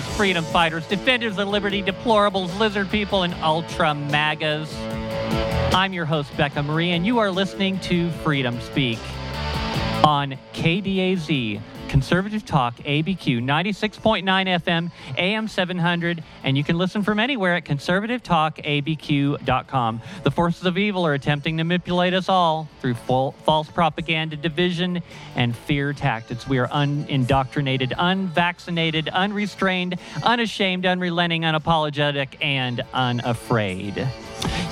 freedom fighters, defenders of liberty, deplorables, lizard people, and ultra magas. I'm your host, Becca Marie, and you are listening to Freedom Speak on KDAZ, Conservative Talk, ABQ 96.9 FM, AM 700, and you can listen from anywhere at conservativetalkabq.com. The forces of evil are attempting to manipulate us all through fal- false propaganda, division, and fear tactics. We are unindoctrinated, unvaccinated, unrestrained, unashamed, unrelenting, unapologetic, and unafraid.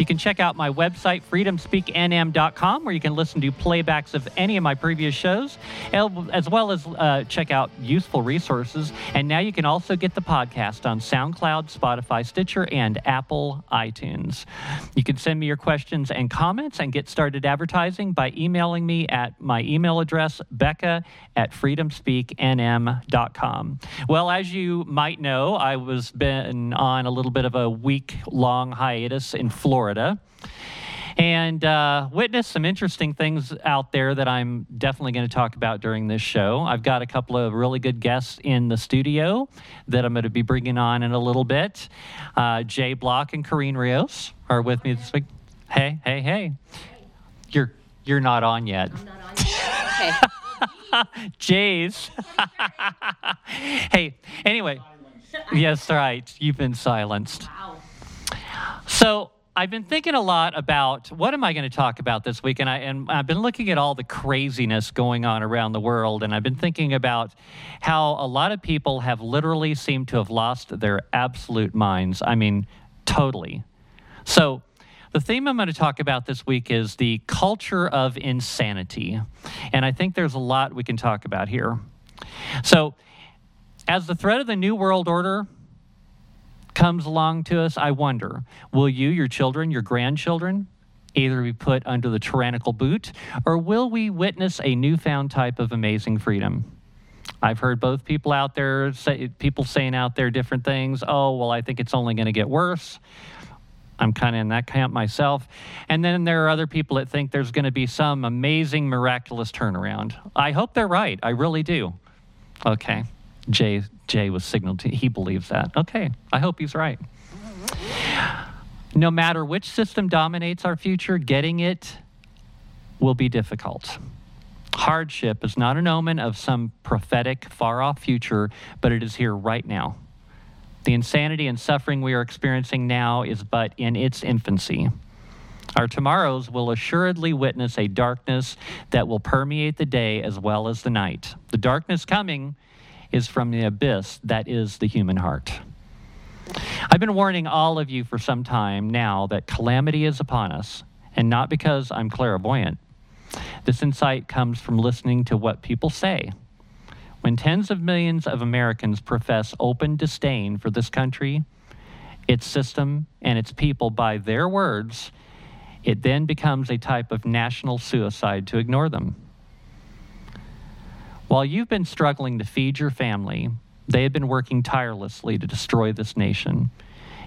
You can check out my website, freedomspeaknm.com, where you can listen to playbacks of any of my previous shows, as well as uh, check out useful resources. And now you can also get the podcast on SoundCloud, Spotify, Stitcher, and Apple iTunes. You can send me your questions and comments and get started advertising by emailing me at my email address, becca at freedomspeaknm.com. Well, as you might know, I was been on a little bit of a week long hiatus in Florida and uh, witnessed some interesting things out there that I'm definitely going to talk about during this show. I've got a couple of really good guests in the studio that I'm going to be bringing on in a little bit. Uh, Jay Block and Corinne Rios are with me this week. Hey, hey, hey. You're you're not on yet. I'm not on yet. Okay. Jays. hey, anyway. Yes, right. You've been silenced. Wow. So I've been thinking a lot about what am I going to talk about this week, and I and I've been looking at all the craziness going on around the world, and I've been thinking about how a lot of people have literally seemed to have lost their absolute minds. I mean, totally. So. The theme I'm going to talk about this week is the culture of insanity. And I think there's a lot we can talk about here. So, as the threat of the New World Order comes along to us, I wonder will you, your children, your grandchildren, either be put under the tyrannical boot, or will we witness a newfound type of amazing freedom? I've heard both people out there say, people saying out there different things. Oh, well, I think it's only going to get worse. I'm kind of in that camp myself. And then there are other people that think there's going to be some amazing, miraculous turnaround. I hope they're right. I really do. Okay. Jay, Jay was signaled to, he believes that. Okay. I hope he's right. No matter which system dominates our future, getting it will be difficult. Hardship is not an omen of some prophetic, far off future, but it is here right now. The insanity and suffering we are experiencing now is but in its infancy. Our tomorrows will assuredly witness a darkness that will permeate the day as well as the night. The darkness coming is from the abyss that is the human heart. I've been warning all of you for some time now that calamity is upon us, and not because I'm clairvoyant. This insight comes from listening to what people say. When tens of millions of Americans profess open disdain for this country, its system, and its people by their words, it then becomes a type of national suicide to ignore them. While you've been struggling to feed your family, they have been working tirelessly to destroy this nation.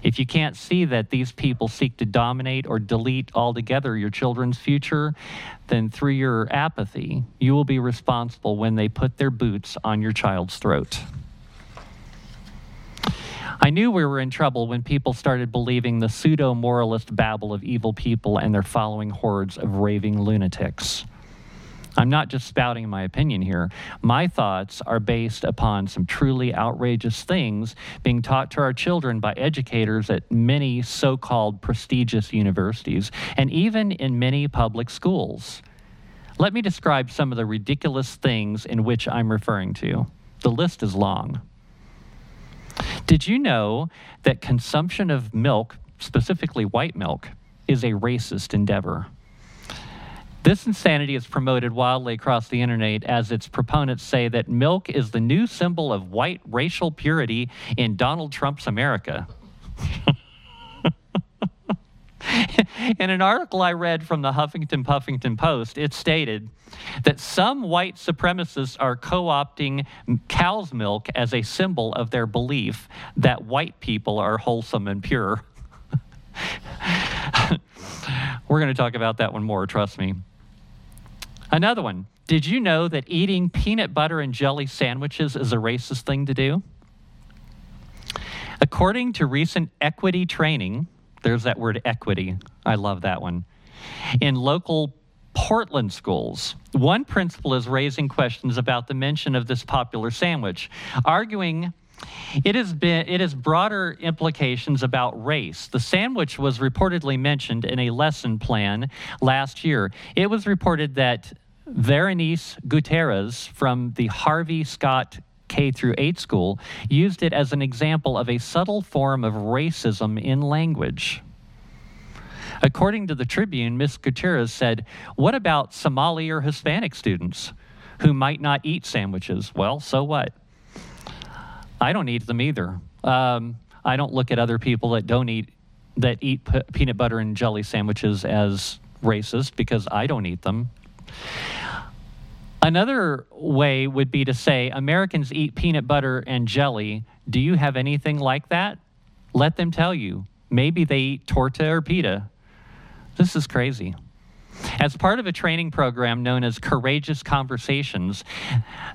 If you can't see that these people seek to dominate or delete altogether your children's future, then through your apathy, you will be responsible when they put their boots on your child's throat. I knew we were in trouble when people started believing the pseudo moralist babble of evil people and their following hordes of raving lunatics. I'm not just spouting my opinion here. My thoughts are based upon some truly outrageous things being taught to our children by educators at many so called prestigious universities and even in many public schools. Let me describe some of the ridiculous things in which I'm referring to. The list is long. Did you know that consumption of milk, specifically white milk, is a racist endeavor? This insanity is promoted wildly across the internet as its proponents say that milk is the new symbol of white racial purity in Donald Trump's America. in an article I read from the Huffington Puffington Post, it stated that some white supremacists are co opting cow's milk as a symbol of their belief that white people are wholesome and pure. We're going to talk about that one more, trust me. Another one Did you know that eating peanut butter and jelly sandwiches is a racist thing to do? According to recent equity training, there's that word equity. I love that one. In local Portland schools, one principal is raising questions about the mention of this popular sandwich, arguing it has been it has broader implications about race. The sandwich was reportedly mentioned in a lesson plan last year. It was reported that Verenice Gutierrez from the Harvey Scott K through 8 school used it as an example of a subtle form of racism in language. According to the Tribune, Ms. Gutierrez said, What about Somali or Hispanic students who might not eat sandwiches? Well, so what? I don't eat them either. Um, I don't look at other people that don't eat that eat p- peanut butter and jelly sandwiches as racist because I don't eat them. Another way would be to say Americans eat peanut butter and jelly. Do you have anything like that? Let them tell you. Maybe they eat torta or pita. This is crazy. As part of a training program known as Courageous Conversations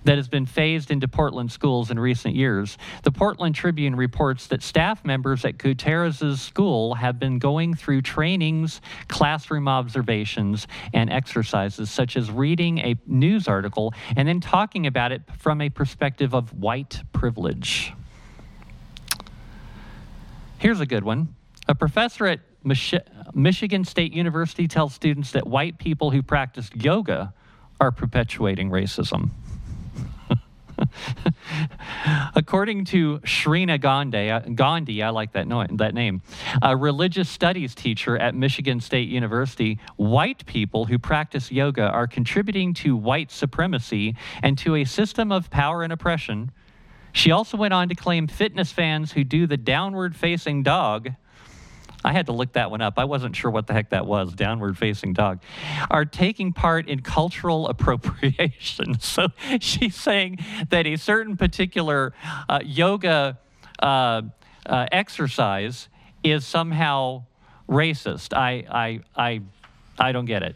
that has been phased into Portland schools in recent years, the Portland Tribune reports that staff members at Gutierrez's school have been going through trainings, classroom observations, and exercises such as reading a news article and then talking about it from a perspective of white privilege. Here's a good one. A professor at Mich- Michigan State University tells students that white people who practice yoga are perpetuating racism. According to Shreena Gandhi, uh, Gandhi, I like that, that name, a religious studies teacher at Michigan State University, white people who practice yoga are contributing to white supremacy and to a system of power and oppression. She also went on to claim fitness fans who do the downward facing dog I had to look that one up. I wasn't sure what the heck that was, downward facing dog, are taking part in cultural appropriation. So she's saying that a certain particular uh, yoga uh, uh, exercise is somehow racist. I, I, I, I don't get it.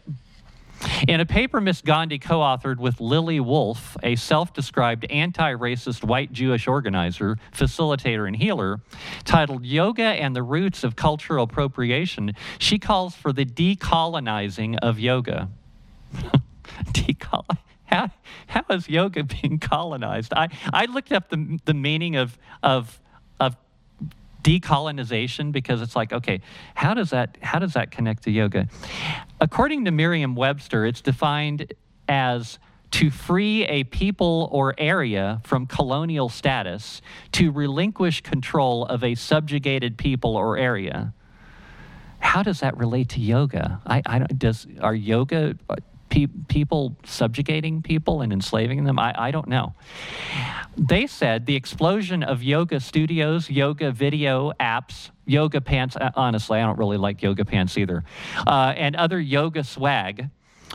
In a paper Miss Gandhi co authored with Lillie Wolff, a self described anti racist white Jewish organizer, facilitator, and healer, titled Yoga and the Roots of Cultural Appropriation, she calls for the decolonizing of yoga. Decol- how, how is yoga being colonized? I, I looked up the, the meaning of, of decolonization because it's like okay how does that how does that connect to yoga? According to merriam-webster it's defined as to free a people or area from colonial status to relinquish control of a subjugated people or area. How does that relate to yoga? I, I don't does are yoga pe- people subjugating people and enslaving them? I, I don't know. They said the explosion of yoga studios, yoga video apps, yoga pants, uh, honestly, I don't really like yoga pants either, uh, and other yoga swag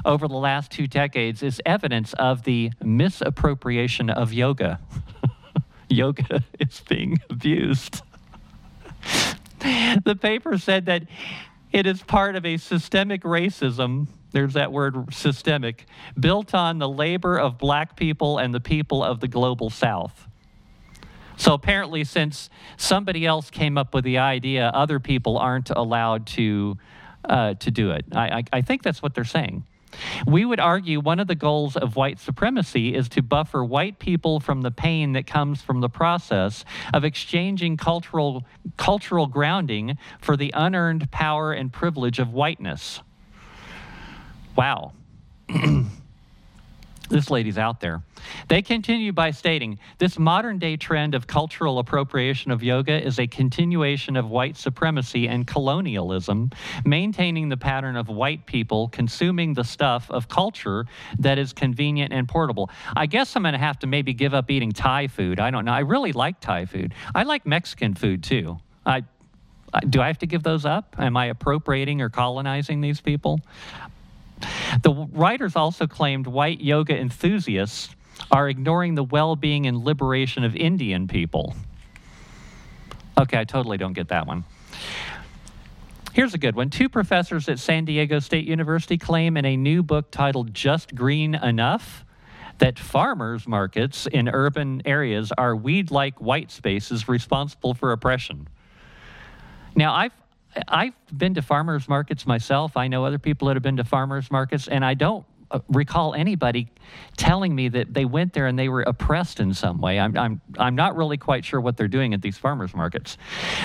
over the last two decades is evidence of the misappropriation of yoga. yoga is being abused. the paper said that it is part of a systemic racism there's that word systemic, built on the labor of black people and the people of the global south. So apparently, since somebody else came up with the idea, other people aren't allowed to, uh, to do it. I, I, I think that's what they're saying. We would argue one of the goals of white supremacy is to buffer white people from the pain that comes from the process of exchanging cultural, cultural grounding for the unearned power and privilege of whiteness. Wow. this lady's out there. They continue by stating this modern day trend of cultural appropriation of yoga is a continuation of white supremacy and colonialism, maintaining the pattern of white people consuming the stuff of culture that is convenient and portable. I guess I'm going to have to maybe give up eating Thai food. I don't know. I really like Thai food. I like Mexican food too. I do I have to give those up? Am I appropriating or colonizing these people? The writers also claimed white yoga enthusiasts are ignoring the well being and liberation of Indian people. Okay, I totally don't get that one. Here's a good one. Two professors at San Diego State University claim in a new book titled Just Green Enough that farmers markets in urban areas are weed like white spaces responsible for oppression. Now, I've I've been to farmers markets myself. I know other people that have been to farmers markets, and I don't uh, recall anybody telling me that they went there and they were oppressed in some way. I'm, I'm, I'm not really quite sure what they're doing at these farmers markets.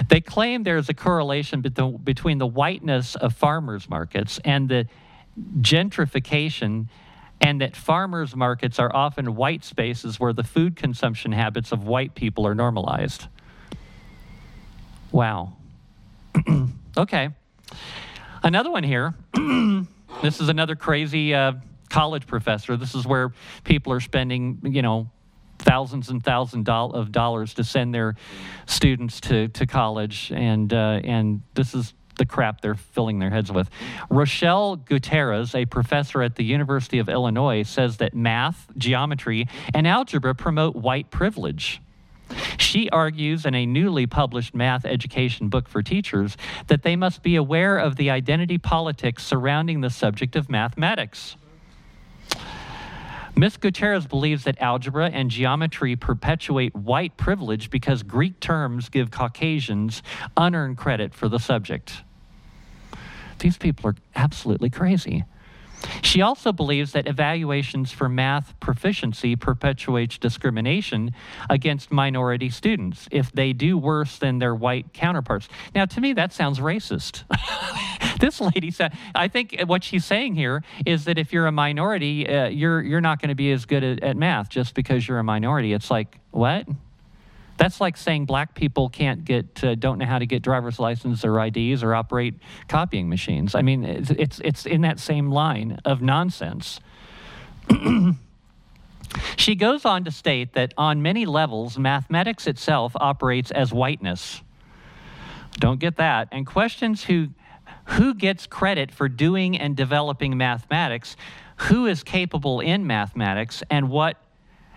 They claim there's a correlation between the whiteness of farmers markets and the gentrification and that farmers markets are often white spaces where the food consumption habits of white people are normalized. Wow. okay. Another one here. this is another crazy uh, college professor. This is where people are spending, you know, thousands and thousands of dollars to send their students to, to college. And, uh, and this is the crap they're filling their heads with. Rochelle Gutierrez, a professor at the University of Illinois, says that math, geometry, and algebra promote white privilege. She argues in a newly published math education book for teachers that they must be aware of the identity politics surrounding the subject of mathematics. Ms. Gutierrez believes that algebra and geometry perpetuate white privilege because Greek terms give Caucasians unearned credit for the subject. These people are absolutely crazy. She also believes that evaluations for math proficiency perpetuates discrimination against minority students if they do worse than their white counterparts. Now, to me, that sounds racist. this lady said, I think what she's saying here is that if you're a minority, uh, you're, you're not going to be as good at, at math just because you're a minority. It's like, what? That's like saying black people can't get, uh, don't know how to get driver's license or IDs or operate copying machines. I mean, it's, it's, it's in that same line of nonsense. she goes on to state that on many levels, mathematics itself operates as whiteness. Don't get that. And questions who, who gets credit for doing and developing mathematics, who is capable in mathematics, and what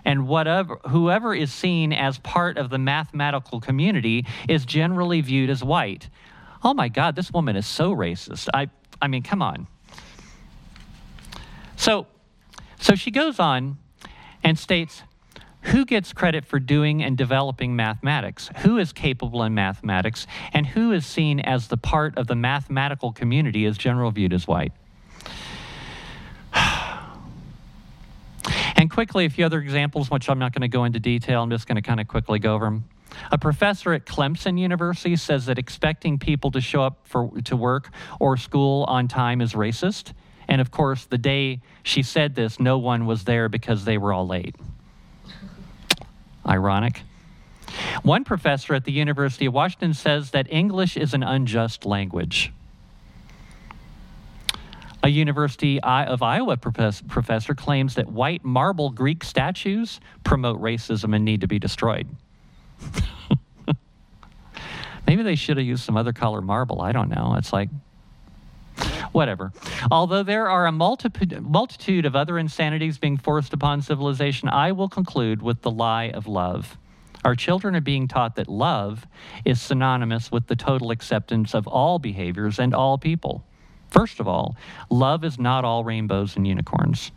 and whatever whoever is seen as part of the mathematical community is generally viewed as white. Oh my God, this woman is so racist. I, I mean, come on. So, so she goes on and states who gets credit for doing and developing mathematics, who is capable in mathematics, and who is seen as the part of the mathematical community is generally viewed as white. And quickly, a few other examples, which I'm not going to go into detail. I'm just going to kind of quickly go over them. A professor at Clemson University says that expecting people to show up for, to work or school on time is racist. And of course, the day she said this, no one was there because they were all late. Ironic. One professor at the University of Washington says that English is an unjust language. A University of Iowa professor claims that white marble Greek statues promote racism and need to be destroyed. Maybe they should have used some other color marble. I don't know. It's like, whatever. Although there are a multitude of other insanities being forced upon civilization, I will conclude with the lie of love. Our children are being taught that love is synonymous with the total acceptance of all behaviors and all people. First of all, love is not all rainbows and unicorns.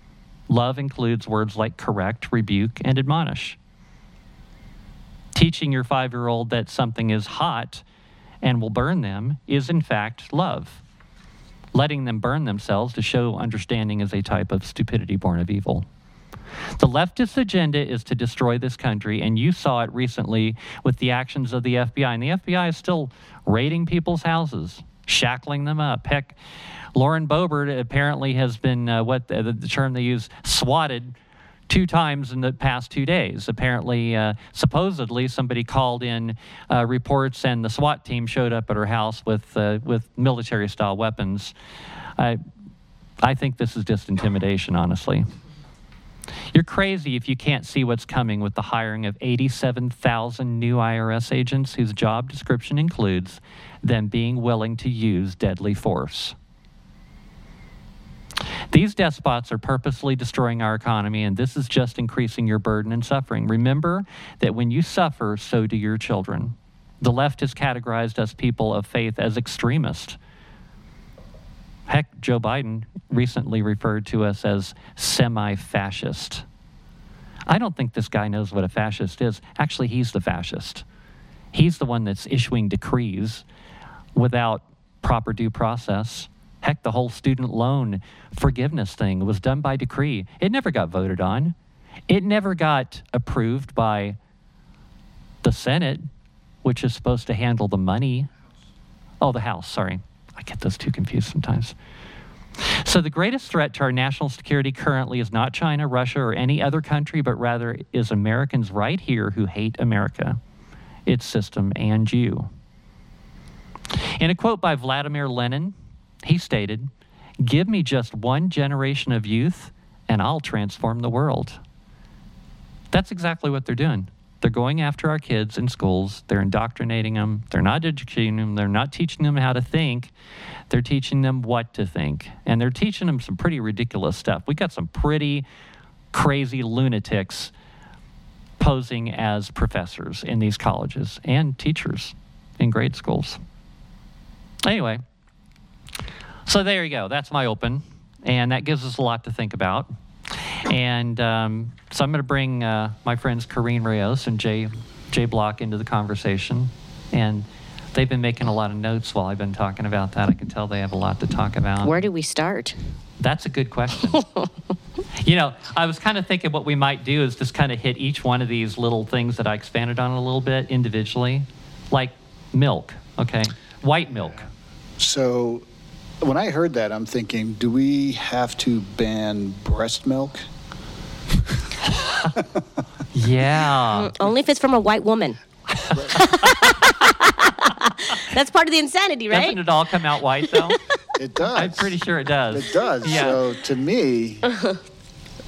Love includes words like correct, rebuke, and admonish. Teaching your five year old that something is hot and will burn them is, in fact, love. Letting them burn themselves to show understanding is a type of stupidity born of evil. The leftist agenda is to destroy this country, and you saw it recently with the actions of the FBI. And the FBI is still raiding people's houses, shackling them up. Heck, Lauren Boebert apparently has been uh, what the, the, term they use swatted two times in the past two days. Apparently, uh, supposedly, somebody called in uh, reports, and the SWAT team showed up at her house with uh, with military-style weapons. I I think this is just intimidation, honestly. You're crazy if you can't see what's coming with the hiring of 87,000 new IRS agents whose job description includes them being willing to use deadly force. These despots are purposely destroying our economy, and this is just increasing your burden and suffering. Remember that when you suffer, so do your children. The left has categorized us people of faith as extremists, Heck, Joe Biden recently referred to us as semi fascist. I don't think this guy knows what a fascist is. Actually, he's the fascist. He's the one that's issuing decrees without proper due process. Heck, the whole student loan forgiveness thing was done by decree. It never got voted on. It never got approved by the Senate, which is supposed to handle the money. Oh, the House, sorry. I get those two confused sometimes. So, the greatest threat to our national security currently is not China, Russia, or any other country, but rather is Americans right here who hate America, its system, and you. In a quote by Vladimir Lenin, he stated, Give me just one generation of youth, and I'll transform the world. That's exactly what they're doing. They're going after our kids in schools. They're indoctrinating them. They're not educating them. They're not teaching them how to think. They're teaching them what to think. And they're teaching them some pretty ridiculous stuff. We've got some pretty crazy lunatics posing as professors in these colleges and teachers in grade schools. Anyway, so there you go. That's my open. And that gives us a lot to think about. And um, so I'm going to bring uh, my friends Corinne Rios and Jay, Jay Block into the conversation. And they've been making a lot of notes while I've been talking about that. I can tell they have a lot to talk about. Where do we start? That's a good question. you know, I was kind of thinking what we might do is just kind of hit each one of these little things that I expanded on a little bit individually, like milk, okay? White milk. So when I heard that, I'm thinking, do we have to ban breast milk? Yeah. Only if it's from a white woman. That's part of the insanity, right? Doesn't it all come out white, though? It does. I'm pretty sure it does. It does. Yeah. So to me,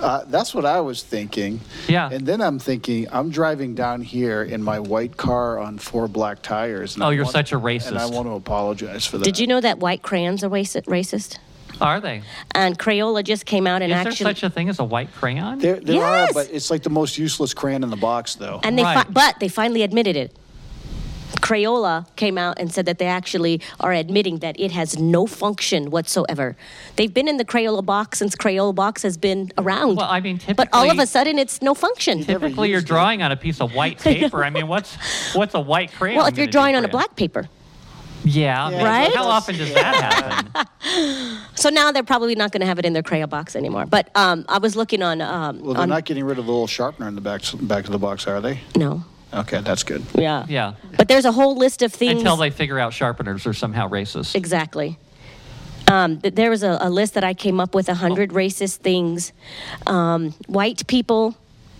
uh, that's what I was thinking. Yeah. And then I'm thinking, I'm driving down here in my white car on four black tires. And Oh, I you're want- such a racist. And I want to apologize for that. Did you know that white crayons are raci- racist? Are they? And Crayola just came out and Is there actually. such a thing as a white crayon? There, there Yes. are, but it's like the most useless crayon in the box, though. and they, fi- but they finally admitted it. Crayola came out and said that they actually are admitting that it has no function whatsoever. They've been in the Crayola box since Crayola box has been around. Well, I mean, typically. but all of a sudden, it's no function. never Typically, you're used it. drawing on a piece of white paper. I mean, what's what's a white crayon? Well, if you're drawing on a black paper. Yeah, Yeah, Right? How often does that happen? So now they're probably not going to have it in their Crayola box anymore. But um, I was looking on. Um, well, they're on not getting rid of the little sharpener in the back, back of the box, are they? no. Okay, that's good. Yeah. Yeah. But there's a whole list of things. Until they figure out sharpeners are somehow racist. Exactly. Um, th- there was a, a list that I came up with 100 racist things. Um, white people,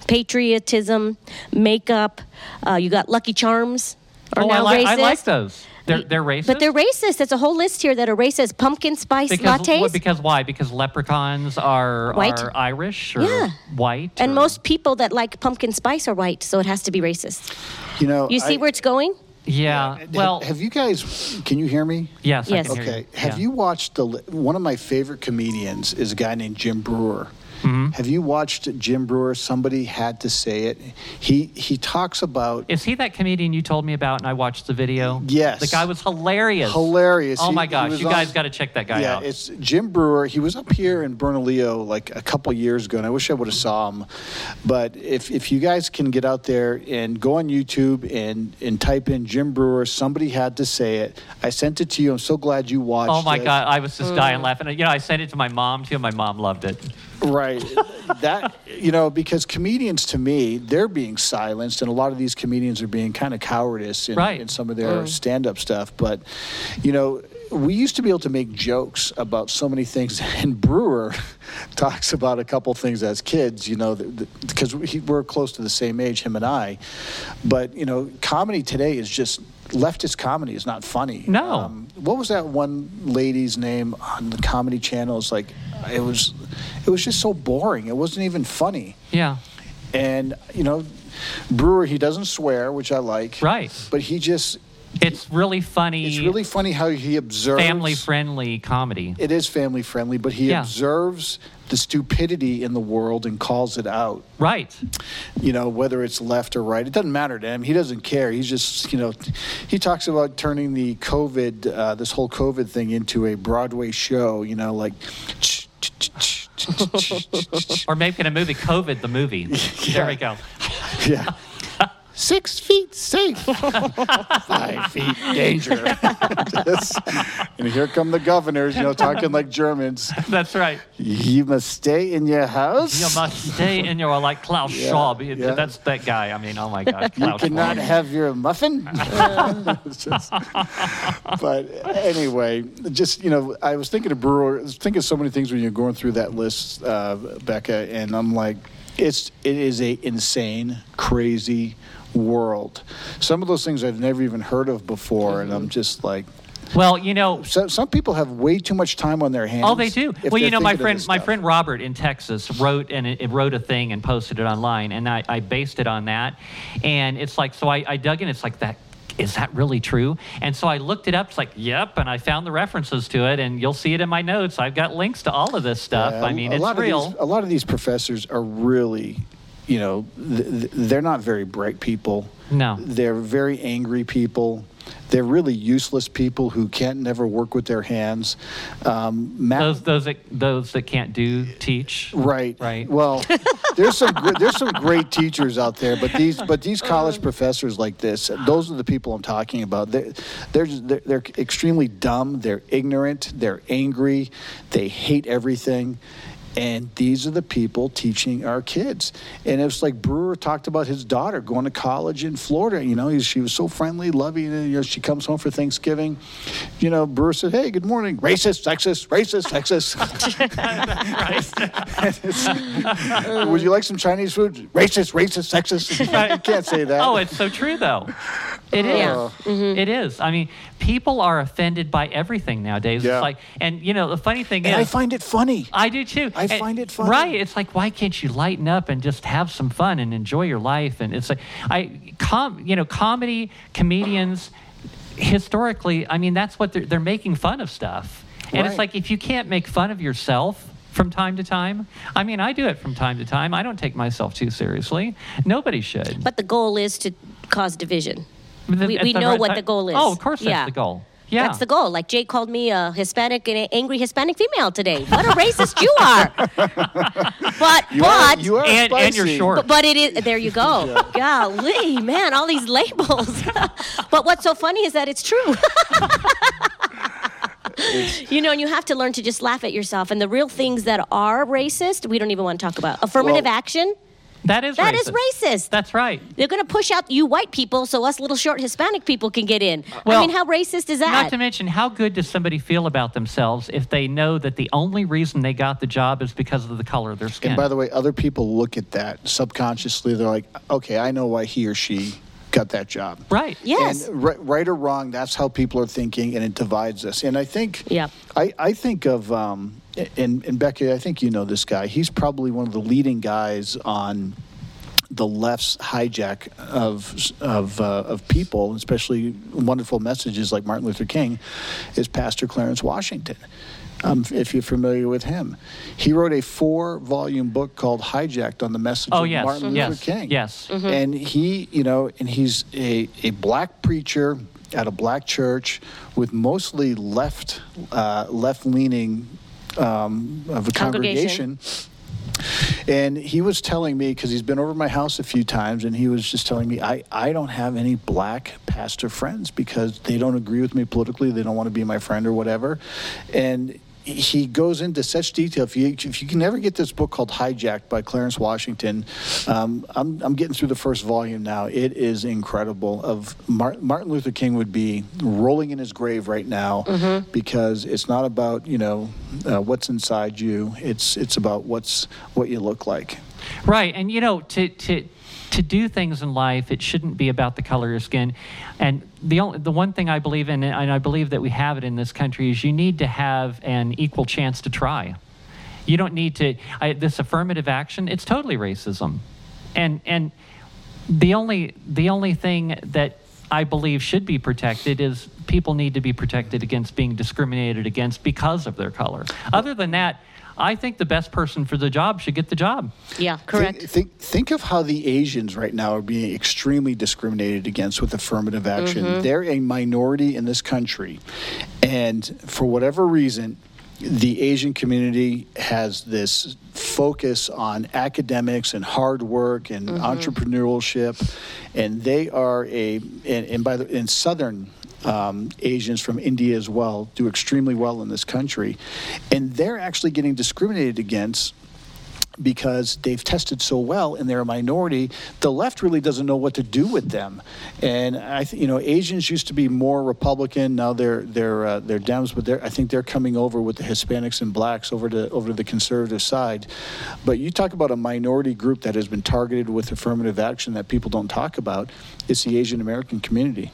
patriotism, makeup. Uh, you got Lucky Charms are oh, I, now like racist. I like those. They're they're racist. But they're racist. There's a whole list here that are racist. Pumpkin spice because lattes. what- because why? Because leprechauns are White. are Irish or Yeah. white. and or- most people that like pumpkin spice are white, so it has to be racist. You know, You see I- where it's going? Yeah. Have- Well, have you guys? Can you hear me? yes. I Yes. can hear Okay. you. Have Yeah. you watched the? One of my favorite comedians is a guy named Jim Breuer. Mm-hmm. Have you watched Jim Breuer? Somebody had to say it. He he talks about Is he that comedian you told me about and I watched the video? Yes. The guy was hilarious. hilarious. Oh He- my gosh, was you guys got to check that guy yeah, out. it's Jim Breuer. He was up here in Bernalillo like a couple years ago, and I wish I would have saw him. But if if you guys can get out there and go on YouTube and and type in Jim Brewer, somebody had to say it. I sent it to you. I'm so glad you watched. Oh my it. God, I was just dying laughing. You know, I sent it to my mom too. My mom loved it. Right. That you know, because comedians to me, they're being silenced, and a lot of these comedians are being kind of cowardice in, Right. in some of their stand-up stuff. But you know, we used to be able to make jokes about so many things, and Breuer talks about a couple things as kids. You know, because we, we're close to the same age, him and I. But you know, comedy today is just leftist comedy is not funny. Um, No. what was that one lady's name on the comedy channel? It's like it was it was just so boring. It wasn't even funny. Yeah. And you know, Breuer he doesn't swear, which I like. Right. But he just It's really funny. It's really funny how he observes family friendly comedy. It is family friendly, but he Yeah. observes the stupidity in the world and calls it out. Right. You know, whether it's left or right, it doesn't matter to him. He doesn't care. He's just, you know, he talks about turning the COVID, uh, this whole COVID thing into a Broadway show. You know, like. Or making a movie, COVID the movie. There we go. Yeah. Six feet safe, five feet danger. Just- and here come the governors, you know, talking like Germans. That's right. You must stay in your house. You must stay in your like Klaus Yeah, Schwab. yeah. That's that guy. I mean, oh my gosh, You Klaus cannot Schwab. have your muffin. Just- but anyway, just you know, I was thinking of Breuer. I was thinking of so many things when you're going through that list, uh, Becca, and I'm like, it's it is a insane, crazy world. Some of those things I've never even heard of before, and I'm just like. Well, you know, So, some people have way too much time on their hands. Oh, they do. Well, you know, my friend, my friend Robert in Texas wrote and it, it wrote a thing and posted it online, and I, I based it on that. And it's like, so I, I dug in. It's like that. Is that really true? And so I looked it up. It's like, yep. And I found the references to it, and you'll see it in my notes. I've got links to all of this stuff. Yeah, I mean, a it's lot real. Of these, a lot of these professors are really, you know, th- th- they're not very bright people. No. They're very angry people. They're really useless people who can't never work with their hands. Um, Matt, those those that those that can't do teach. Right. Right. Well, there's some gr- there's some great teachers out there, but these but these college professors like this, those are the people I'm talking about. They're they're, just, they're they're extremely dumb. They're ignorant. They're angry. They hate everything. And these are the people teaching our kids. And it's like Breuer talked about his daughter going to college in Florida. You know, she was so friendly, loving. And, you know, she comes home for Thanksgiving. You know, Breuer said, "Hey, good morning, racist, sexist, racist, sexist." Would you like some Chinese food? Racist, racist, sexist. you can't say that. Oh, it's so true though. It is. Yeah. It is. I mean, people are offended by everything nowadays. Yeah. It's like, and you know, the funny thing and is, I find it funny. I do too. I And- find it funny. Right. It's like, why can't you lighten up and just have some fun and enjoy your life? And it's like, I, com, you know, comedy, comedians, historically, I mean, that's what they're, they're making fun of stuff. And it's like, if you can't make fun of yourself from time to time, I mean, I do it from time to time. I don't take myself too seriously. Nobody should. But the goal is to cause division. The- we we the know what time- the goal is. Oh, of course, that's Yeah. the goal. Yeah. That's the goal. Like Jay called me a Hispanic and an angry Hispanic female today. What a racist you are. but You are, but you are And- and you're short. but, but it is there you go. Golly, man, all these labels. but what's so funny is that it's true. you know, and you have to learn to just laugh at yourself. And the real things that are racist, we don't even want to talk about. Affirmative Well- action, that is that racist. is racist. That's right. They're going to push out you white people so us little short Hispanic people can get in. Well, I mean, how racist is that? Not to mention, how good does somebody feel about themselves if they know that the only reason they got the job is because of the color of their skin? And by the way, other people look at that subconsciously. They're like, okay, I know why he or she got that job. right. Yes. And right, right or wrong, that's how people are thinking, and it divides us. And I think, Yeah. I, I think of, um, and, and Becky, I think you know this guy. He's probably one of the leading guys on the left's hijack of of uh, of people, especially wonderful messages like Martin Luther King, is Pastor Clarence Washington. Um, if you're familiar with him, he wrote a four-volume book called "Hijacked" on the message Oh, of yes. Martin Yes. Luther King. Yes. Mhm. And he, you know, and he's a, a black preacher at a black church with mostly left uh, left-leaning um, of a Congregation. congregation. And he was telling me, because he's been over my house a few times, and he was just telling me, I, I don't have any black pastor friends because they don't agree with me politically. They don't want to be my friend or whatever. And he goes into such detail. If you, if you can ever get this book called Hijacked by Clarence Washington, um, I'm, I'm getting through the first volume now. It is incredible. Of Mar- Martin Luther King would be rolling in his grave right now because it's not about you know uh, what's inside you. It's it's about what's what you look like. Right. And you know, to to to do things in life, it shouldn't be about the color of your skin. And the only, the one thing I believe in, and I believe that we have it in this country, is you need to have an equal chance to try. You don't need to. I, this affirmative action, it's totally racism, and and the only the only thing that I believe should be protected is people need to be protected against being discriminated against because of their color. Other than that, I think the best person for the job should get the job. Yeah, correct. Think, think, think of how the Asians right now are being extremely discriminated against with affirmative action. Mm-hmm. They're a minority in this country, and for whatever reason, the Asian community has this focus on academics and hard work and Mm-hmm. entrepreneurship, and they are a and, and by the in southern um, Asians from India as well do extremely well in this country, and they're actually getting discriminated against because they've tested so well and they're a minority, the left really doesn't know what to do with them. And I, you know, Asians used to be more Republican. Now they're they're uh, they're Dems, but they're, I think they're coming over with the Hispanics and blacks over to over to the conservative side. But you talk about a minority group that has been targeted with affirmative action that people don't talk about. It's the Asian American community.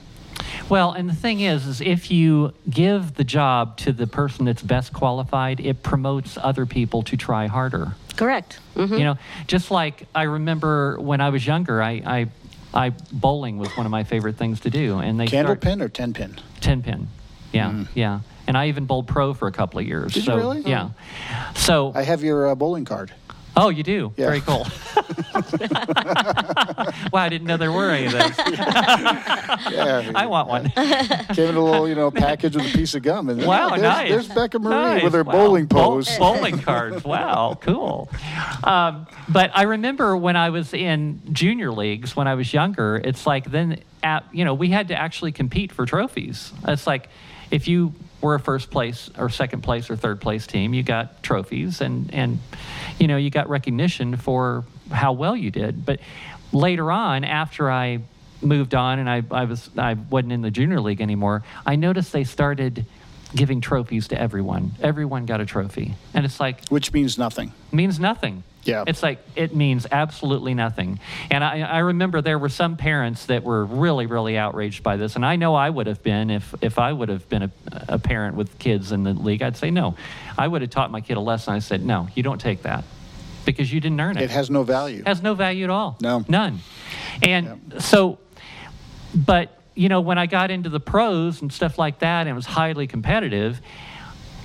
Well, and the thing is, is if you give the job to the person that's best qualified, it promotes other people to try harder. Correct. hmm You know, just like I remember when I was younger, I, I, I bowling was one of my favorite things to do, and they Candle start- pin or ten pin? ten pin, yeah, yeah, and I even bowled pro for a couple of years. Did you really? Yeah. So, I have your uh, bowling card. Oh, you do? Yeah. Very cool. wow, I didn't know there were any of those. Yeah, I want one. Came in a little, you know, package with a piece of gum, and Wow, there's, nice. there's Becca Marie Nice. with her Wow. bowling Bowl- pose. bowling cards. Wow, cool. Um, but I remember when I was in junior leagues when I was younger. It's like then, at, you know, we had to actually compete for trophies. It's like if you were a first place or second place or third place team, you got trophies and and you know you got recognition for how well you did. But later on, after I moved on and I, I was I wasn't in the junior league anymore, I noticed they started giving trophies to everyone. Everyone got a trophy. And it's like which means nothing. means nothing. Yeah. It's like it means absolutely nothing. And I, I remember there were some parents that were really, really outraged by this. And I know I would have been if, if I would have been a, a parent with kids in the league. I'd say no. I would have taught my kid a lesson. I said, no, you don't take that because you didn't earn it It has no value. has no value at all. No. None. And so, but, you know, when I got into the pros and stuff like that and it was highly competitive,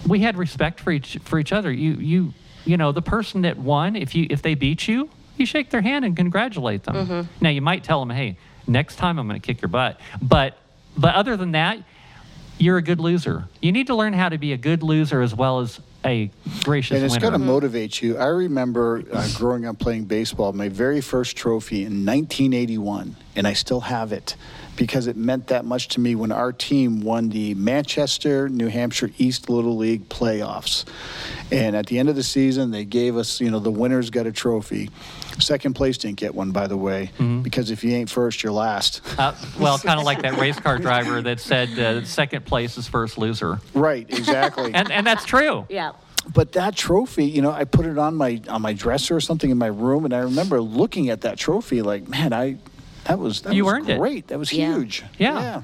we had respect for each for each other. You you you know, the person that won, if you if they beat you, you shake their hand and congratulate them. Mm-hmm. Now you might tell them, "Hey, next time I'm going to kick your butt." But but other than that, you're a good loser. You need to learn how to be a good loser as well as a gracious And it's winner. going to motivate you. I remember uh, growing up playing baseball, my very first trophy in 1981, and I still have it because it meant that much to me when our team won the Manchester, New Hampshire East Little League playoffs. And at the end of the season, they gave us, you know, the winners got a trophy. Second place didn't get one, by the way, because if you ain't first, you're last. Uh, well, kind of like that race car driver that said uh, second place is first loser. right, exactly. And, and that's true. Yeah. But that trophy, you know, I put it on my on my dresser or something in my room, and I remember looking at that trophy, like, man, I that was that You was earned it. great. That was Yeah. huge. Yeah.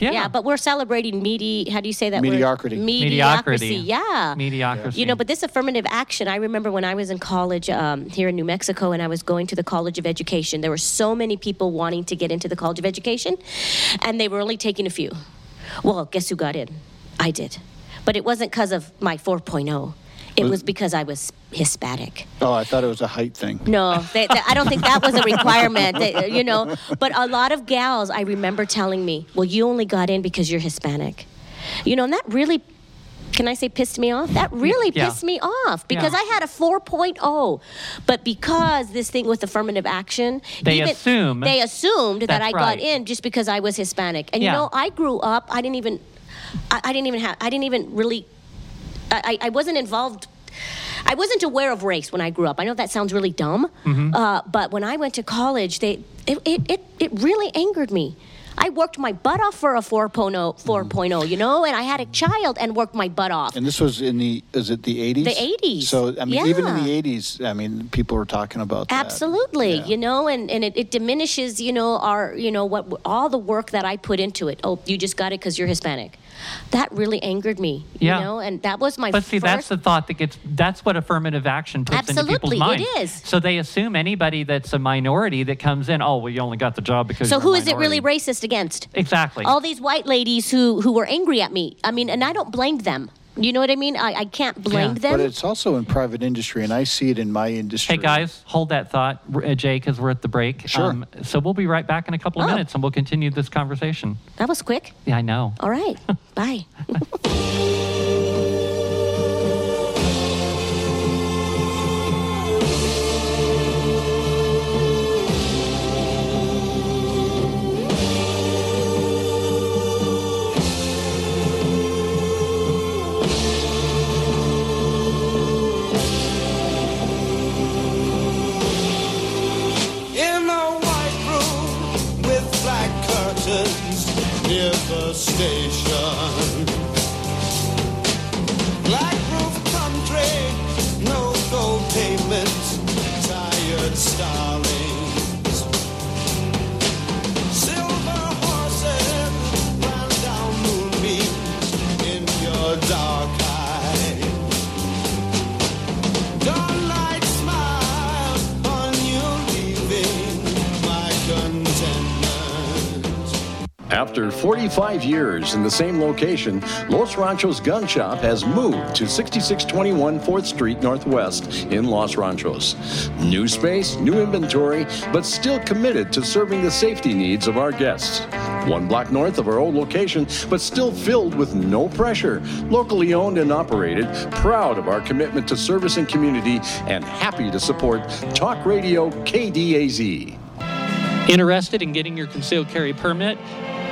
Yeah. Yeah. but we're celebrating medi. How do you say that? word? Mediocrity. Mediocrity. Mediocrity. Yeah. Mediocrity. You know, but this affirmative action, I remember when I was in college um, here in New Mexico and I was going to the College of Education, there were so many people wanting to get into the College of Education, and they were only taking a few. Well, guess who got in? I did. But it wasn't because of my 4.0, it was because I was Hispanic. Oh, I thought it was a height thing. No, they, they- I don't think that was a requirement. They- you know, but a lot of gals I remember telling me, "Well, you only got in because you're Hispanic," you know, and that really. Can I say pissed me off? That really Yeah. pissed me off because Yeah. I had a 4.0. But because this thing with affirmative action, They assume- they assumed that I right. got in just because I was Hispanic. And you know, I grew up, I didn't even I, I didn't even have I didn't even really I, I wasn't involved I wasn't aware of race when I grew up. I know that sounds really dumb, Mm-hmm. uh, but when I went to college, they it, it, it, it really angered me. I worked my butt off for a 4.0, 4.0, you know, and I had a child and worked my butt off. And this was in the is it the 80s? The 80s, So I mean, even in the 80s, I mean, people were talking about that. Absolutely, Yeah. you know, and, and it, it diminishes, you know, our, you know, what all the work that I put into it. Oh, you just got it because you're Hispanic. That really angered me. Yeah. You know, and that was my But see, that's the thought that gets, that's what affirmative action puts into people's Absolutely, it minds. is. So they assume anybody that's a minority that comes in, oh, well, you only got the job because So you're a who is it really racist against? Exactly. All these white ladies who who were angry at me. I mean, and I don't blame them. You know what I mean? I, I can't blame Yeah. them. But it's also in private industry, and I see it in my industry. Hey guys, hold that thought, uh, Jay, because we're at the break. Sure. so we'll be right back in a couple of Oh. minutes, and we'll continue this conversation. that was quick. Yeah, I know. All right. Bye. station. After 45 years in the same location, Los Ranchos Gun Shop has moved to 6621 4th Street Northwest in Los Ranchos. New space, new inventory, but still committed to serving the safety needs of our guests. One block north of our old location, but still filled with no pressure. Locally owned and operated, proud of our commitment to service and community, and happy to support Talk Radio KDAZ. Interested in getting your concealed carry permit?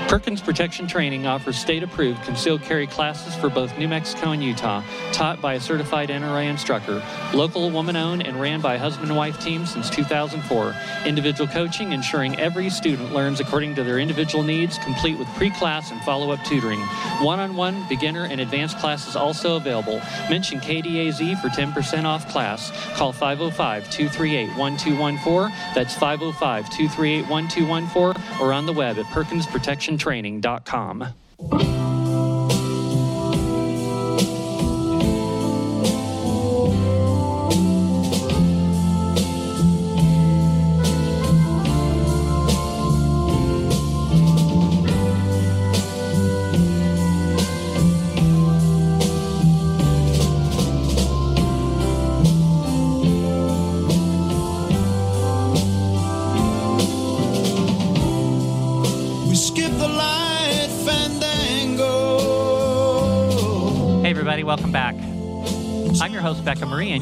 Perkins Protection Training offers state approved concealed carry classes for both New Mexico and Utah, taught by a certified NRA instructor. Local woman owned and ran by husband and wife team since 2004. Individual coaching, ensuring every student learns according to their individual needs, complete with pre class and follow up tutoring. One on one, beginner, and advanced classes also available. Mention KDAZ for 10% off class. Call 505 238 1214. That's 505 238 1214 or on the web at perkinsprotectiontraining.com. We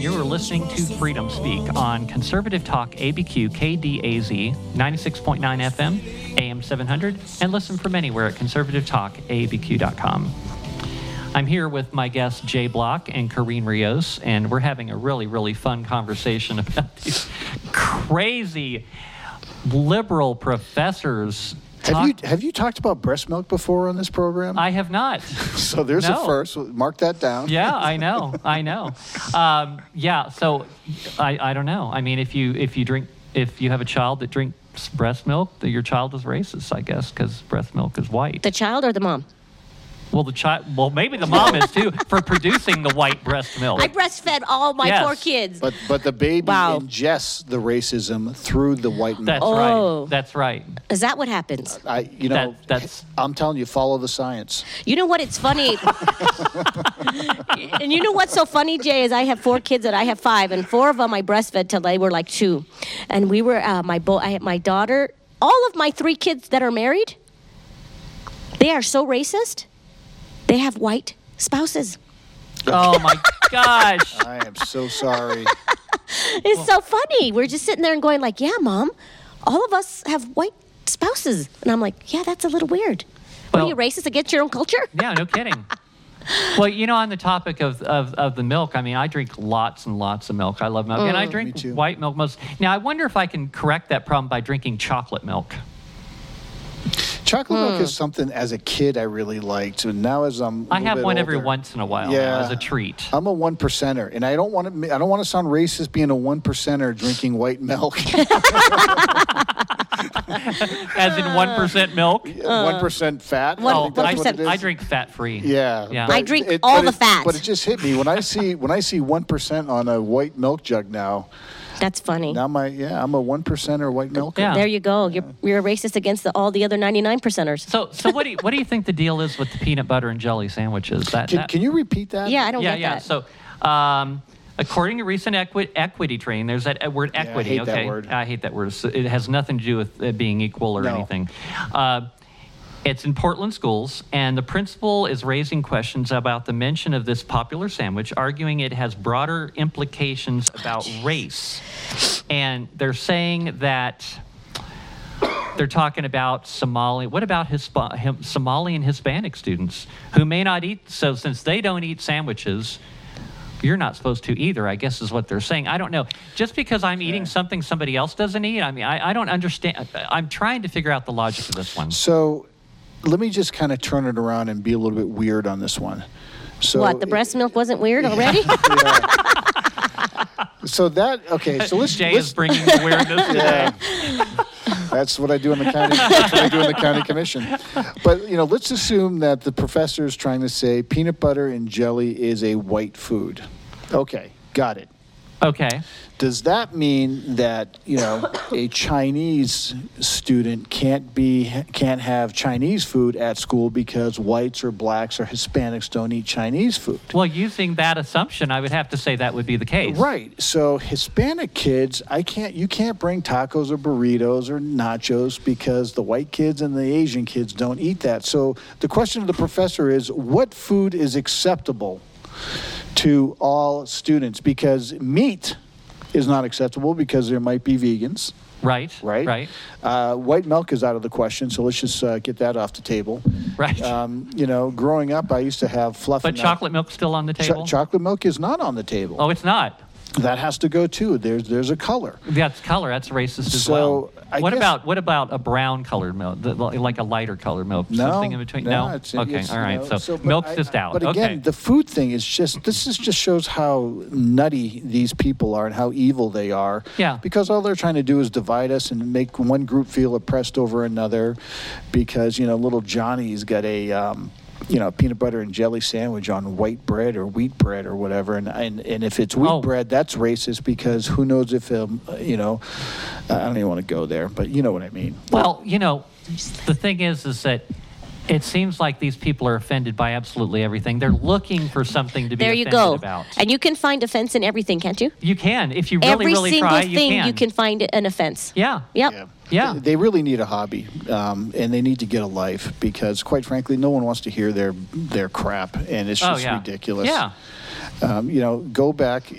you are listening to Freedom Speak on Conservative Talk ABQ KDAZ 96.9 FM, AM 700, and listen from anywhere at conservativetalkabq.com. I'm here with my guests, Jay Block and Corinne Rios, and we're having a really, really fun conversation about these crazy liberal professors. Have you have you talked about breast milk before on this program? I have not. so there's No. a first. Mark that down. yeah, I know, I know. Um, yeah, so I, I don't know. I mean, if you if you drink if you have a child that drinks breast milk, that your child is racist, I guess, because breast milk is white. The child or the mom? Well, the child, well, maybe the mom is too for producing the white breast milk. I breastfed all my Yes. four kids. But but the baby Wow. ingests the racism through the white milk. That's Oh. right. That's right. Is that what happens? I you know That- that's- I'm telling you, follow the science. You know what? It's funny. and you know what's so funny, Jay, is I have four kids and I have five, and four of them I breastfed till they were like two, and we were uh, my bo- I had my daughter. All of my three kids that are married, they are so racist. They have white spouses. Oh my gosh. I am so sorry. It's so funny. We're just sitting there and going like, "Yeah, mom, all of us have white spouses," and I'm like, "Yeah, that's a little weird." What Well- are you racist against your own culture? Yeah, no kidding. Well, you know, on the topic of, of, of the milk, I mean, I drink lots and lots of milk. I love milk. and I oh, drink white milk most. Now, I wonder if I can correct that problem by drinking chocolate milk. Chocolate milk Hmm. is something as a kid I really liked, and now as I'm a I little have bit one every older- once in a while Yeah. as a treat. I'm a one percenter, and I don't want to. I don't want to sound racist being a one percenter drinking white milk. As in 1% milk. One percent fat. One- I think that's what it is. I drink fat free. Yeah, Yeah. but I drink it- all but the it- fat. But it just hit me when I see when I see one percent on a white milk jug now. That's funny. Now my yeah, I'm a one percenter white milk. Yeah. There you go. You're, you're a racist against the, all the other 99 percenters. So, so what do you, what do you think the deal is with the peanut butter and jelly sandwiches? That, Can, that- can you repeat that? Yeah, I don't yeah, get yeah. that. So, um, according to recent equi- equity training, there's that uh, word I equity. hate that word. I hate that word. So it has nothing to do with uh, being equal or No. anything. Uh, it's in Portland schools, and the principal is raising questions about the mention of this popular sandwich, arguing it has broader implications oh, about race. And they're saying that they're talking about Somali. What about Hispa- him, Somali and Hispanic students who may not eat? So since they don't eat sandwiches, you're not supposed to either. I guess is what they're saying. I don't know. Just because I'm eating something somebody else doesn't eat, I mean, I, I don't understand. I'm trying to figure out the logic of this one. So let me just kind of turn it around and be a little bit weird on this one. So what, the breast milk wasn't weird already? So that okay. So let's Jay let's, is bringing the weirdness today. Yeah. That's what I do in the county. That's what I do in the county commission. But you know, let's assume that the professor is trying to say peanut butter and jelly is a white food. Okay, got it. Okay. Does that mean that you know a Chinese student can't be can't have Chinese food at school because whites or blacks or Hispanics don't eat Chinese food? Well, using that assumption, I would have to say that would be the case. Right. So Hispanic kids, I can't. You can't bring tacos or burritos or nachos because the white kids and the Asian kids don't eat that. So the question of the professor is, what food is acceptable to all students? Because meat is not acceptable because there might be vegans. Right. Right. Right. Uh, white milk is out of the question, so let's just uh, get that off the table. Right. Um, you know, growing up, I used to have fluff. but chocolate milk's still on the table. chocolate milk is not on the table. oh, it's not. That has to go too. There's there's a color. That's color. That's racist as So, well. I what about what about a brown colored milk, like a lighter colored milk, No, something in between? No, No. it's, okay. it's, all you right. know, so, but milk's I- just out. But again, okay. the food thing is just this is just shows how nutty these people are and how evil they are. Yeah. Because all they're trying to do is divide us and make one group feel oppressed over another, because you know little Johnny's got a. Um, you know, peanut butter and jelly sandwich on white bread or wheat bread or whatever, and and, and if it's wheat Oh. bread, that's racist because who knows if um, you know, I don't even want to go there, but you know what I mean. Well, you know, the thing is, is that it seems like these people are offended by absolutely everything. They're looking for something to be offended about. there you offended go. about. And you can find offense in everything, can't you? You can, if you really, Every really single try, thing you can. find an offense. Yeah. Yep. Yeah. They, they really need a hobby, um, and they need to get a life because, quite frankly, no one wants to hear their their crap, and it's Oh, just yeah. ridiculous. Yeah. Um, you know, go back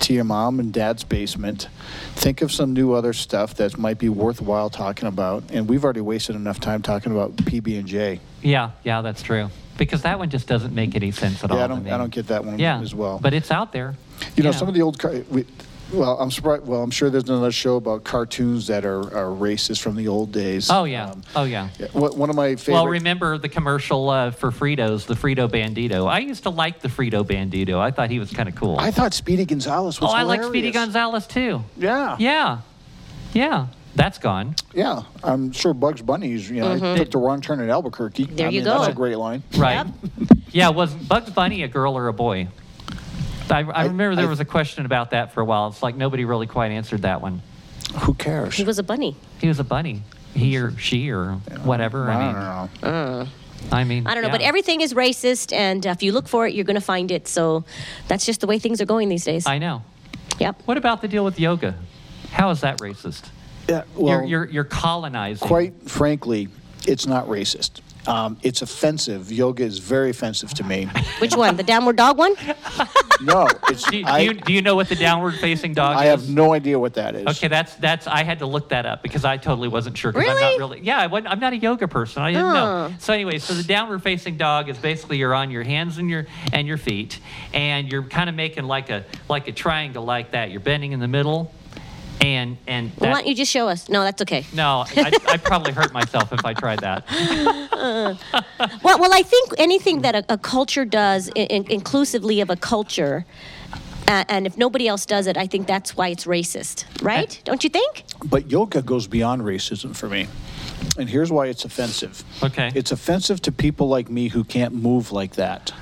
to your mom and dad's basement. Think of some new other stuff that might be worthwhile talking about, and we've already wasted enough time talking about PB and J. Yeah. Yeah. That's true. Because that one just doesn't make any sense at all. Yeah, I don't. I don't get that one Yeah. as well. But it's out there. you know, some of the old. Car- we, well, I'm surprised. Well, I'm sure there's another show about cartoons that are, are racist from the old days. Oh yeah. Um, oh yeah. yeah, one one of my favorite. Well, remember the commercial uh, for Fritos, the Frito Bandito. I used to like the Frito Bandito. I thought he was kind of cool. I thought Speedy Gonzalez was. oh, was I like Speedy hilarious. Gonzalez too. Yeah. Yeah. Yeah. That's gone. Yeah, I'm sure Bugs Bunny's, you know, I took the wrong turn at Albuquerque. There I you mean, That's a great line. Right. yeah. Was Bugs Bunny a girl or a boy? I, I remember there was a question about that for a while. It's like nobody really quite answered that one. Who cares? He was a bunny. He was a bunny. He or she or whatever. I I don't mean, know. I mean, I don't know, but yeah. everything is racist, and uh, if you look for it, you're going to find it. So that's just the way things are going these days. I know. yep. What about the deal with yoga? How is that racist? Yeah, well, you're, you're, you're colonizing. quite frankly, it's not racist. Um, it's offensive. Yoga is very offensive to me. Which one? The downward dog one? no, it's. Do, you- do I, you, do you know what the downward facing dog I is? have no idea what that is. Okay, that's that's. I had to look that up because I totally wasn't sure. 'cause I'm Really? not really. Yeah, I wasn't, I'm not a yoga person. I didn't know. So anyway, so the downward facing dog is basically you're on your hands and your and your feet, and you're kind of making like a like a triangle like that. You're bending in the middle, And and Well, why don't you just show us? No, that's okay. no, I'd, I'd probably hurt myself if I tried that. Well, well, I think anything that a, a culture does, in, in- inclusively of a culture, uh, and if nobody else does it, I think that's why it's racist, right? Don't you think? But yoga goes beyond racism for me. And here's why it's offensive. Okay. It's offensive to people like me who can't move like that.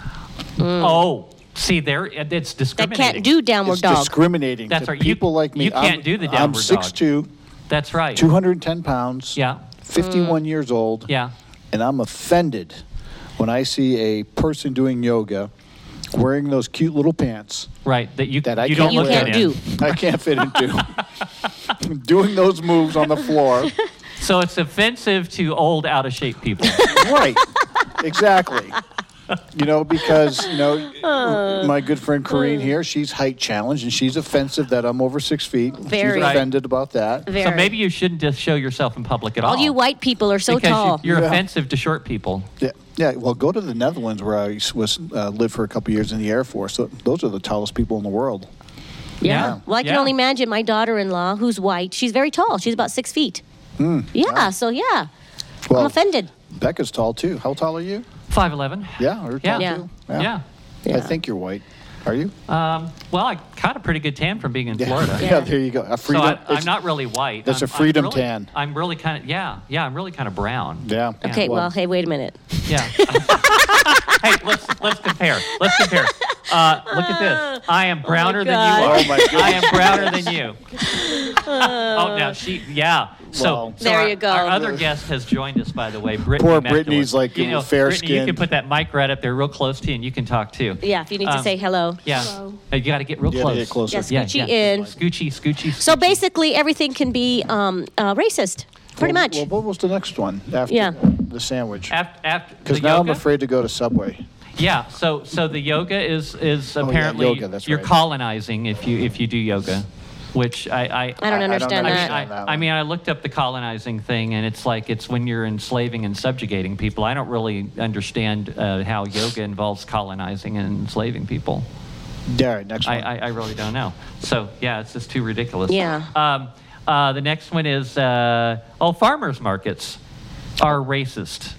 Oh, see there, it's That discriminating. can't do downward it's dog. discriminating That's to right. You- people like me. you can't I'm, do the I'm downward dog. 6'2", That's right. 210 pounds, Yeah, 51 hmm. years old, yeah. and I'm offended when I see a person doing yoga wearing those cute little pants Right. That you that I you can't, don't look can't at do. I can't fit into. doing those moves on the floor. So it's offensive to old, out of shape people. right. Exactly. You know, because, you know, my good friend Corinne here, she's height challenged and she's offensive that I'm over six feet. Very. She's Right. offended about that. so maybe you shouldn't just show yourself in public at all. all you white people are so because tall. You, are Yeah. offensive to short people. Yeah, yeah. Well, go to the Netherlands where I was uh, lived for a couple years in the Air Force. Tho- Those are the tallest people in the world. Yeah. Well, I can Yeah. only imagine my daughter-in-law, who's white. She's very tall. She's about six feet. yeah. So yeah, I'm offended. Becca's tall too. How tall are you? Five eleven. Yeah, you're Yeah. tall Yeah. too. Yeah. Yeah. I think you're white. Are you? Um, well, I caught a pretty good tan from being in Florida. Yeah, Yeah. there you go. A So freedom. I, I'm not really white. that's I'm, a freedom I'm really, tan. I'm really kind of yeah, yeah. I'm really kind of brown. Yeah. Okay. Well, hey, wait a minute. Yeah. hey, let's let's compare. Let's compare. Uh, look at this. I am browner than you are. Oh, my goodness. I am browner than you. oh, now she. Yeah. So, Wow. so There our, you go. Our other guest has joined us, by the way. Brittney Poor Meckler. Brittney's, like, you know, fair Brittney, You can put that mic right up there, real close to you, and you can talk too. Yeah. If you need to Um, say hello. Yeah. Uh, You got to get real You close. gotta get closer. Yeah, Yeah, scoochie yeah. in. Scoochie, scoochie. So basically, everything can be um, uh, racist, pretty Well, much. Well, what was the next one after Yeah. the sandwich? after after Because the now I'm afraid to go to Subway. Yeah, so so the yoga is is Oh, yeah, apparently yoga, that's you're right. colonizing if you if you do yoga, which I I, I don't I- I don't understand I mean, that. I, I mean, I looked up the colonizing thing, and it's like it's when you're enslaving and subjugating people. I don't really understand uh, how yoga involves colonizing and enslaving people. Yeah, all right, next one. I, I, I really don't know. So yeah, it's just too ridiculous. Yeah. Um, uh, the next one is uh, oh, farmers markets are racist.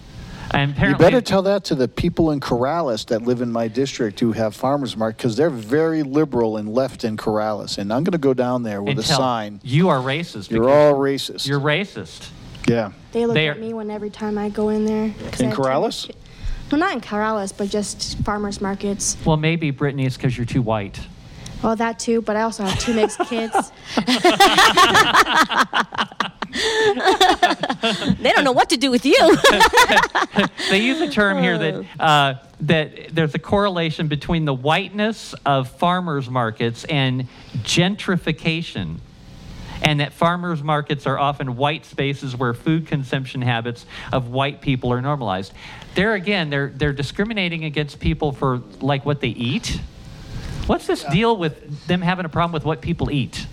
And you better tell that to the people in Corrales that live in my district who have farmers market because they're very liberal and left in Corrales. And I'm going to go down there with a tell sign. You are racist. You're all racist. You're racist. yeah. They look They at me when every time I go in there. In I attend- Corrales? No, not in Corrales, but just farmers markets. Well, maybe Brittney is because you're too white. Well, that too, but I also have two mixed kids. They don't know what to do with you. They use a term here Oh. that uh, that there's a correlation between the whiteness of farmers markets and gentrification. And that farmers markets are often white spaces where food consumption habits of white people are normalized. There again, they're they're discriminating against people for like what they eat. What's this deal with them having a problem with what people eat?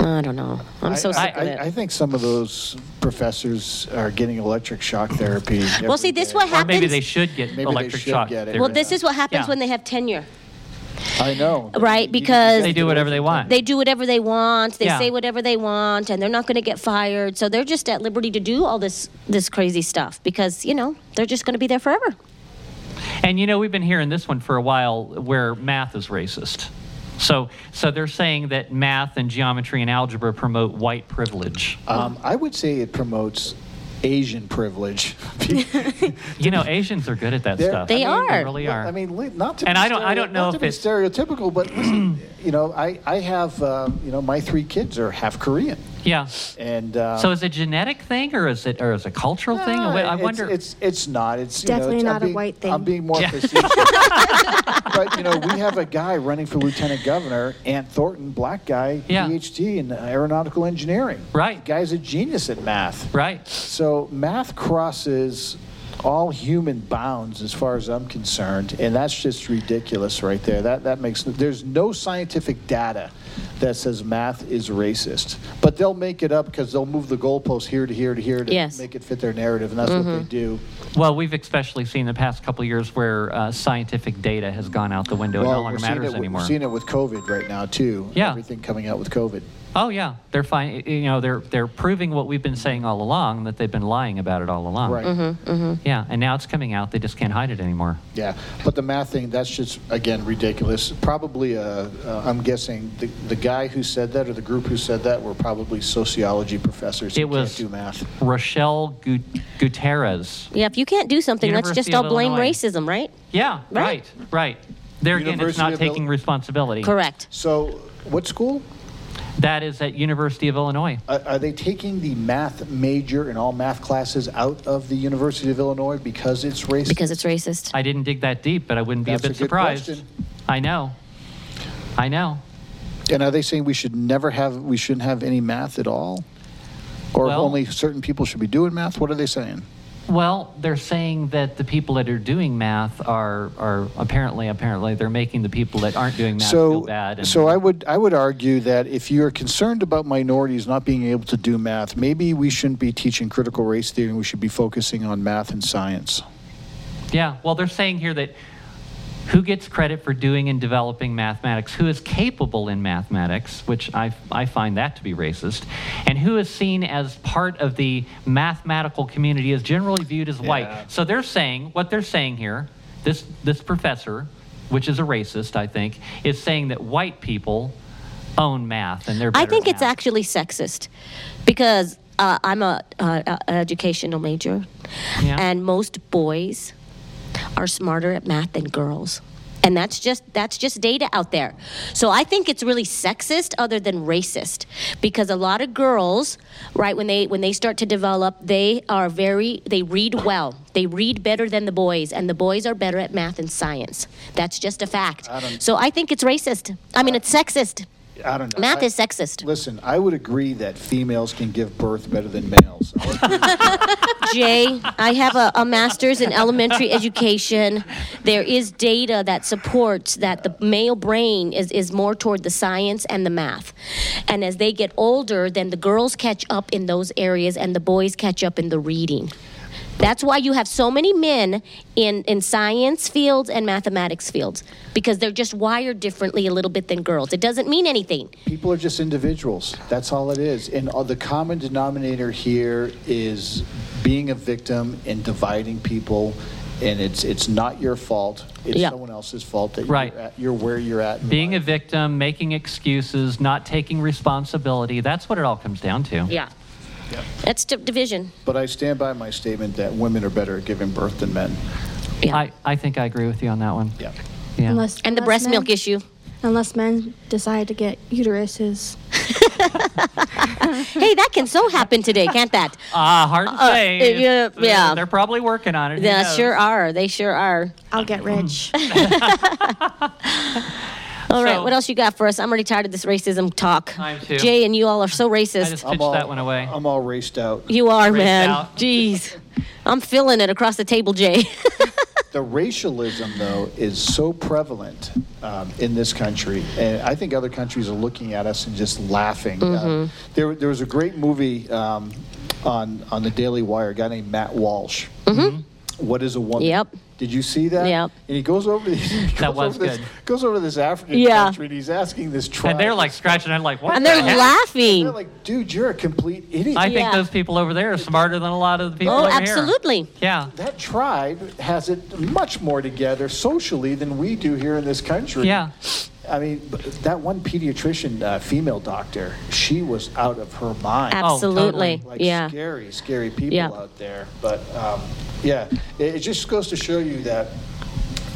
I don't know. I'm so I, sick I, of it. I think some of those professors are getting electric shock therapy. well, every see, this day. what Or happens. maybe they should get Maybe they electric should shock. get it. therapy. well, this is what happens Yeah. when they have tenure. I know. Right, because- They do whatever they want. They do whatever they want. They Yeah. say whatever they want, and they're not going to get fired. So they're just at liberty to do all this this crazy stuff because you know they're just going to be there forever. And you know, we've been hearing this one for a while where math is racist. So, so they're saying that math and geometry and algebra promote white privilege. Um, I would say it promotes Asian privilege. You know, Asians are good at that They're- stuff. They I mean, are. They really are. I mean, not to And be I don't- I don't know not if to be it's- stereotypical, but listen, you know, I I have uh, you know my three kids are half Korean, yeah. and uh, So is it a genetic thing, or is it, or is it a cultural thing? I wonder. It's it's not. It's you know, Definitely it's- I'm not a white thing. I'm being more Yeah. facetious. but you know, we have a guy running for lieutenant governor, Ant Thornton, black guy, Yeah. PhD in aeronautical engineering. Right. The guy's a genius at math. right. So math crosses all human bounds as far as I'm concerned, and that's just ridiculous right there. That that makes there's no scientific data that says math is racist, but they'll make it up because they'll move the goalposts here to here to here to Yes. make it fit their narrative, and that's what they do. Well, we've especially seen the past couple of years where uh, scientific data has gone out the window. it no longer we're seeing matters it, anymore. We're seeing it with COVID right now too. Yeah. Everything coming out with COVID. Oh yeah, they're fine. You know, they're they're proving what we've been saying all along that they've been lying about it all along. Right. Mm-hmm. Yeah, and now it's coming out. They just can't hide it anymore. Yeah, but the math thing, that's just, again, ridiculous. Probably, uh, uh, I'm guessing, the, the guy who said that or the group who said that were probably sociology professors who It was- can't do math. Rochelle Gu- Gutierrez. Yeah, if you can't do something, let's just all blame Illinois. racism, right? Yeah, Right. right, right. There again, it's not taking Ill- responsibility. Correct. So, what school? That is at University of Illinois. Are are they taking the math major and all math classes out of the University of Illinois because it's racist? Because it's racist. I didn't dig that deep, but I wouldn't be That's a a bit good surprised. question. I know. I know. And are they saying we should never have, we shouldn't have any math at all? Or Well- only certain people should be doing math? What are they saying? Well, they're saying that the people that are doing math are are apparently apparently they're making the people that aren't doing math feel So, bad. And, so I would I would argue that if you're concerned about minorities not being able to do math, maybe we shouldn't be teaching critical race theory. and We should be focusing on math and science. Yeah, well, they're saying here that who gets credit for doing and developing mathematics, who is capable in mathematics, which I, I find that to be racist, and who is seen as part of the mathematical community is generally viewed as Yeah. white. So they're saying, what they're saying here, this, this professor, which is a racist, I think, is saying that white people own math and they're I think it's math. actually sexist because uh, I'm a, uh, uh, an educational major, Yeah. and most boys are smarter at math than girls. And that's just that's just data out there. So I think it's really sexist other than racist because a lot of girls, right, when they when they start to develop, they are very they read well. They read better than the boys and the boys are better at math and science. That's just a fact. So I think it's racist. I mean it's sexist. I don't know. Math I- is sexist. Listen, I would agree that females can give birth better than males. Jay, I have a, a master's in elementary education. There is data that supports that the male brain is, is more toward the science and the math. And as they get older, then the girls catch up in those areas and the boys catch up in the reading. That's why you have so many men in, in science fields and mathematics fields because they're just wired differently a little bit than girls. It doesn't mean anything. People are just individuals. That's all it is. And uh, the common denominator here is being a victim and dividing people. And it's it's not your fault. It's Yeah. someone else's fault that Right. you're, at, you're where you're at. in Being a victim, making excuses, not taking responsibility, that's what it all comes down to. Yeah. That's di- division. But I stand by my statement that women are better at giving birth than men. Yeah. I, I think I agree with you on that one. Yeah. Yeah. Unless, and the unless breast men- milk issue. Unless men decide to get uteruses. Hey, that can so happen today, can't that? Ah, hard to Uh, say. uh, yeah, yeah. They're probably working on it. Who They knows? sure are. They sure are. I'll get rich. All right, So- what else you got for us? I'm already tired of this racism talk. I am too. Jay and you all are so I racist. just I'm pitched all, that one away. I'm all raced out. you are, Raced man. out. Jeez. I'm feeling it across the table, Jay. The racialism, though, is so prevalent um, in this country, and I think other countries are looking at us and just laughing. Uh, Mm-hmm. there, there was a great movie um, on on the Daily Wire, a guy named Matt Walsh. What is a woman? Mm-hmm. Yep. Did you see that? Yeah. And he goes over. He goes That was over this, good. Goes over this African Yeah. country, and he's asking this tribe. And they're like scratching their like, what? and the they're heck? laughing. They're like, dude, you're a complete idiot. I think those people over there are smarter than a lot of the people oh, over here. absolutely. Yeah. that tribe has it much more together socially than we do here in this country. Yeah. I mean, that one pediatrician, uh, female doctor, she was out of her mind. Absolutely. totally. Like yeah. scary, scary people Yeah. out there. But um, yeah, it, it just goes to show you that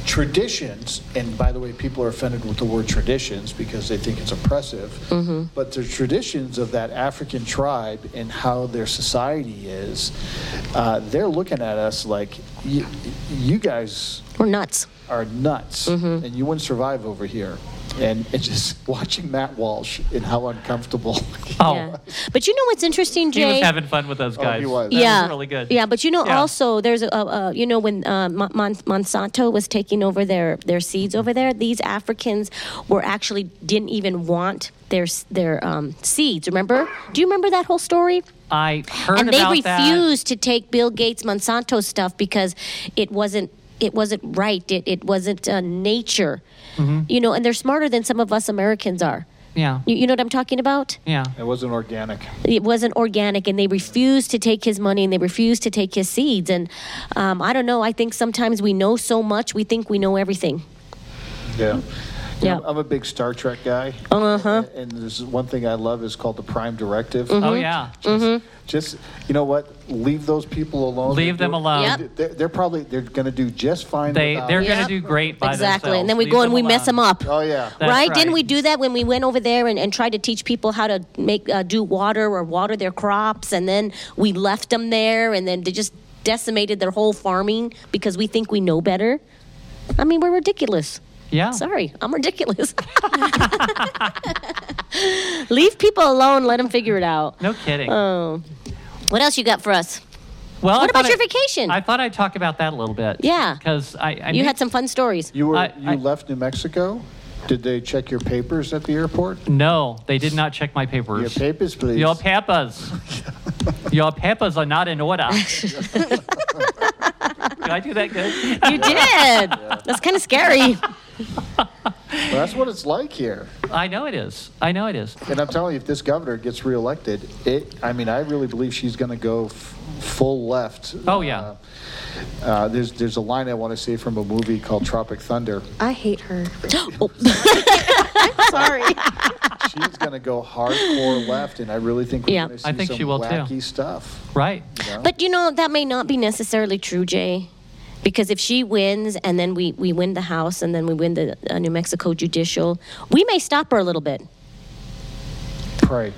traditions, and by the way, people are offended with the word traditions because they think it's oppressive, Mm-hmm. but the traditions of that African tribe and how their society is, uh, they're looking at us like, you, you guys We're nuts. are nuts, Mm-hmm. and you wouldn't survive over here. And, and just watching Matt Walsh and how uncomfortable. Oh, Yeah. But you know what's interesting, Jay? he Jay? was having fun with those Oh, guys. he was. That yeah, was really good. Yeah, but you know, Yeah. also there's a, a, a you know when uh, Mon- Mon- Monsanto was taking over their their seeds over there, these Africans were actually didn't even want their s- their um, seeds. Remember? Do you remember that whole story? I heard and they about that. refused to take Bill Gates Monsanto stuff because it wasn't it wasn't right. It it wasn't uh, nature. Mm-hmm. You know, and they're smarter than some of us Americans are. Yeah. You, you know what I'm talking about? Yeah. It wasn't organic. It wasn't organic, and they refused to take his money and they refused to take his seeds. And um, I don't know. I think sometimes we know so much, we think we know everything. Yeah. Yeah. I'm a big Star Trek guy. Uh-huh. And there's one thing I love is called the Prime Directive. Mm-hmm. Oh yeah. Just, just you know what? Leave those people alone. Leave They're them doing- alone. Yep. They're, they're probably they're going to do just fine. They without they're us. going Yep. to do great by exactly. themselves. And then we Leave go and we mess them up. Oh yeah. That's right? Didn't right. we do that when we went over there and, and tried to teach people how to make uh, do water or water their crops, and then we left them there, and then they just decimated their whole farming because we think we know better. I mean, we're ridiculous. Yeah. Sorry, I'm ridiculous. Leave people alone. Let them figure it out. No kidding. Oh, what else you got for us? well, what I about your I- vacation? I thought I'd talk about that a little bit. Yeah. Because I, I you need- had some fun stories. You were I- you I- left New Mexico. Did they check your papers at the airport? No, they did not check my papers. Your papers. papers, please. Your papers. Your papers are not in order. Did I do that good? You did. That's kind of scary. Well, that's what it's like here. I know it is. I know it is. And I'm telling you, if this governor gets reelected, it. I mean, I really believe she's going to go f- full left. Oh, yeah. Uh, uh, there's there's a line I want to say from a movie called Tropic Thunder. I hate her. i'm Sorry. She's going to go hardcore left, and I really think we're Yeah. going to see I think some she will, too. wacky stuff. Right. you know? But you know, that may not be necessarily true, Jay. Because if she wins and then we, we win the House and then we win the uh, New Mexico judicial, we may stop her a little bit. Pray.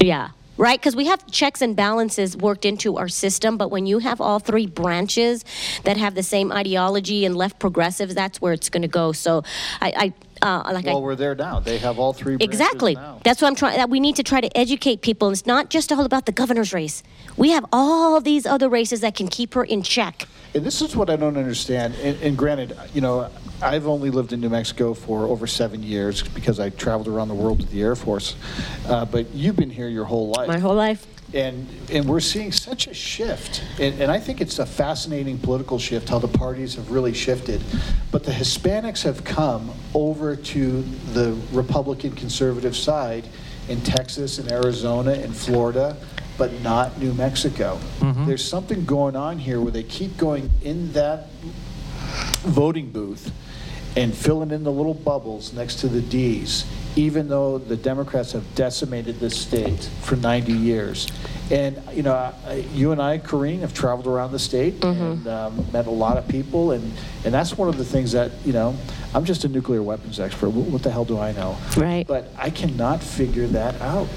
Yeah. Right? Because we have checks and balances worked into our system, but when you have all three branches that have the same ideology and left progressives, that's where it's going to go. So I, I uh, like I. Well, we're there now. They have all three. Exactly. Now. That's what I'm trying. That we need to try to educate people. It's not just all about the governor's race. We have all these other races that can keep her in check. And this is what I don't understand. And, and granted, you know, I've only lived in New Mexico for over seven years because I traveled around the world with the Air Force. Uh, but you've been here your whole life. My whole life. and and we're seeing such a shift and, and i think it's a fascinating political shift how the parties have really shifted but the hispanics have come over to the republican conservative side in texas and arizona and florida but not new mexico there's something going on here where they keep going in that voting booth and filling in the little bubbles next to the D's, even though the Democrats have decimated this state for 90 years. And, you know, you and I, Corinne, have traveled around the state and um, met a lot of people. And, and that's one of the things that, you know, I'm just a nuclear weapons expert. What, what the hell do I know? Right. But I cannot figure that out.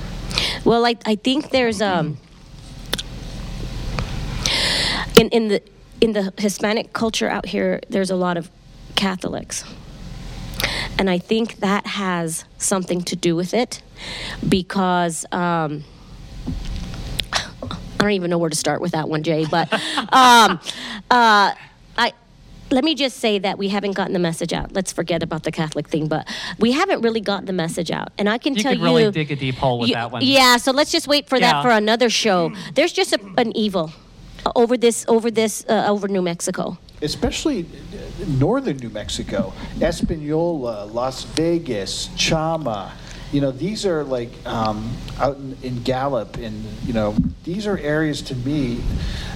Well, I, I think there's um in in the in the Hispanic culture out here, there's a lot of Catholics. And I think that has something to do with it because um, I don't even know where to start with that one, Jay. But um, uh, let me just say that we haven't gotten the message out. Let's forget about the Catholic thing, but we haven't really gotten the message out. And I can You tell could you, really dig a deep hole with you- that one. Yeah, so let's just wait for Yeah. that for another show. There's just a, an evil over this over this uh, over New Mexico. especially northern New Mexico, Espanola, Las Vegas, Chama. You know, these are like um, out in, in Gallup, and you know, these are areas to me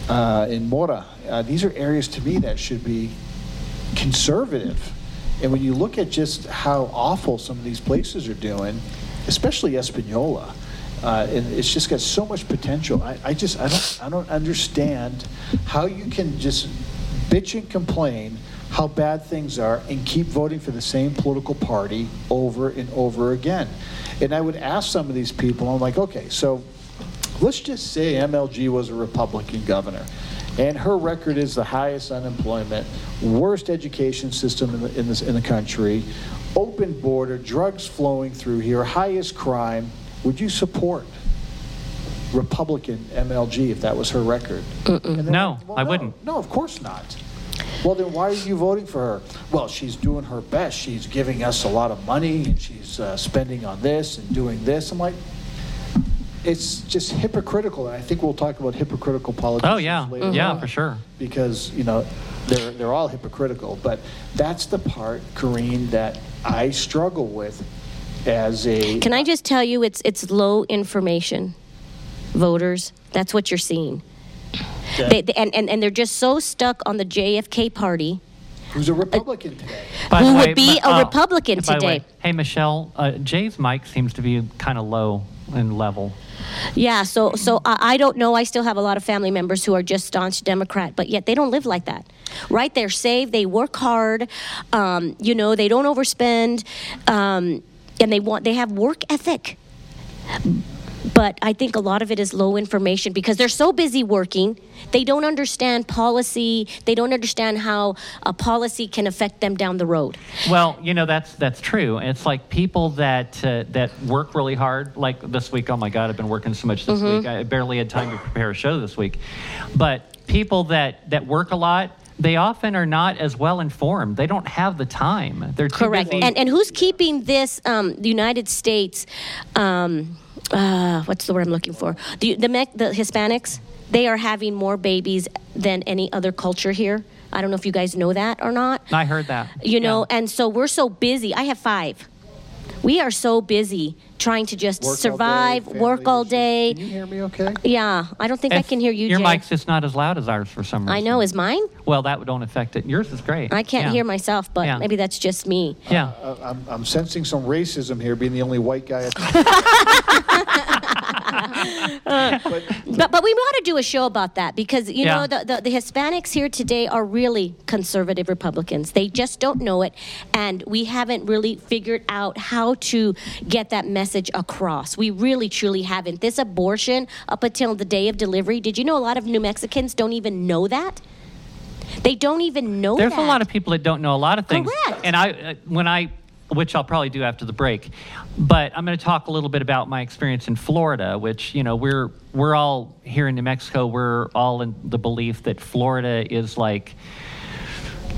uh, in Mora. Uh, these are areas to me that should be conservative. And when you look at just how awful some of these places are doing, especially Espanola, uh, and it's just got so much potential. I, I just I don't I don't understand how you can just bitch and complain how bad things are and keep voting for the same political party over and over again. And I would ask some of these people, I'm like, okay, so let's just say MLG was a Republican governor, and her record is the highest unemployment, worst education system in the, in this, in the country, open border, drugs flowing through here, highest crime. Would you support Republican MLG if that was her record? And they're No, well, I no. wouldn't. No, of course not. Well, then why are you voting for her? Well, she's doing her best. She's giving us a lot of money and she's uh, spending on this and doing this. I'm like, it's just hypocritical. And I think we'll talk about hypocritical politics. Oh yeah. later Yeah, on for sure. because you know they're they're all hypocritical. But that's the part, Corinne, that I struggle with. as a Can I just tell you, it's it's low information. Voters, that's what you're seeing. They, they- and, and, and they're just so stuck on the JFK party. who's a Republican today. By Who the would be Ma- a oh, Republican by the way, today. hey, Michelle, uh, Jay's mic seems to be kind of low in level. Yeah, so so I, I don't know. I still have a lot of family members who are just staunch Democrat, but yet they don't live like that. Right? They're saved. They work hard. Um, you know, they don't overspend, um, and they want they have work ethic. But I think a lot of it is low information because they're so busy working, they don't understand policy. They don't understand how a policy can affect them down the road. Well, you know that's that's true. It's like people that uh, that work really hard. Like this week, oh my God, I've been working so much this Mm-hmm. week. I barely had time to prepare a show this week. But people that that work a lot, they often are not as well informed. They don't have the time. They're too Correct. busy. And and who's keeping this? Um, the United States. Um, uh, what's the word I'm looking for? The the, Mex- the Hispanics. They are having more babies than any other culture here. I don't know if you guys know that or not. I heard that. You know, Yeah. and so we're so busy. I have five. We are so busy trying to just Work all day, survive, family work all issues. day. Can you hear me okay? Yeah, I don't think I can hear you, Your Jay. mic's just not as loud as ours for some reason. I know. Is mine? Well, that don't affect it. Yours is great. I can't Yeah. hear myself, but Yeah. maybe that's just me. Yeah. Uh, I'm, I'm sensing some racism here, being the only white guy. At but But, but we ought to do a show about that because you Yeah. know the, the, the Hispanics here today are really conservative Republicans. They just don't know it, and we haven't really figured out how to get that message across. We really truly haven't. This abortion up until the day of delivery. Did you know a lot of New Mexicans don't even know that? They don't even know There's that. a lot of people that don't know a lot of things. Correct. And I, uh, when I, which I'll probably do after the break, but I'm going to talk a little bit about my experience in Florida, which you know we're we're all here in New Mexico. We're all in the belief that Florida is like,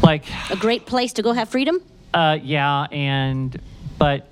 like, a great place to go have freedom. uh, yeah, and but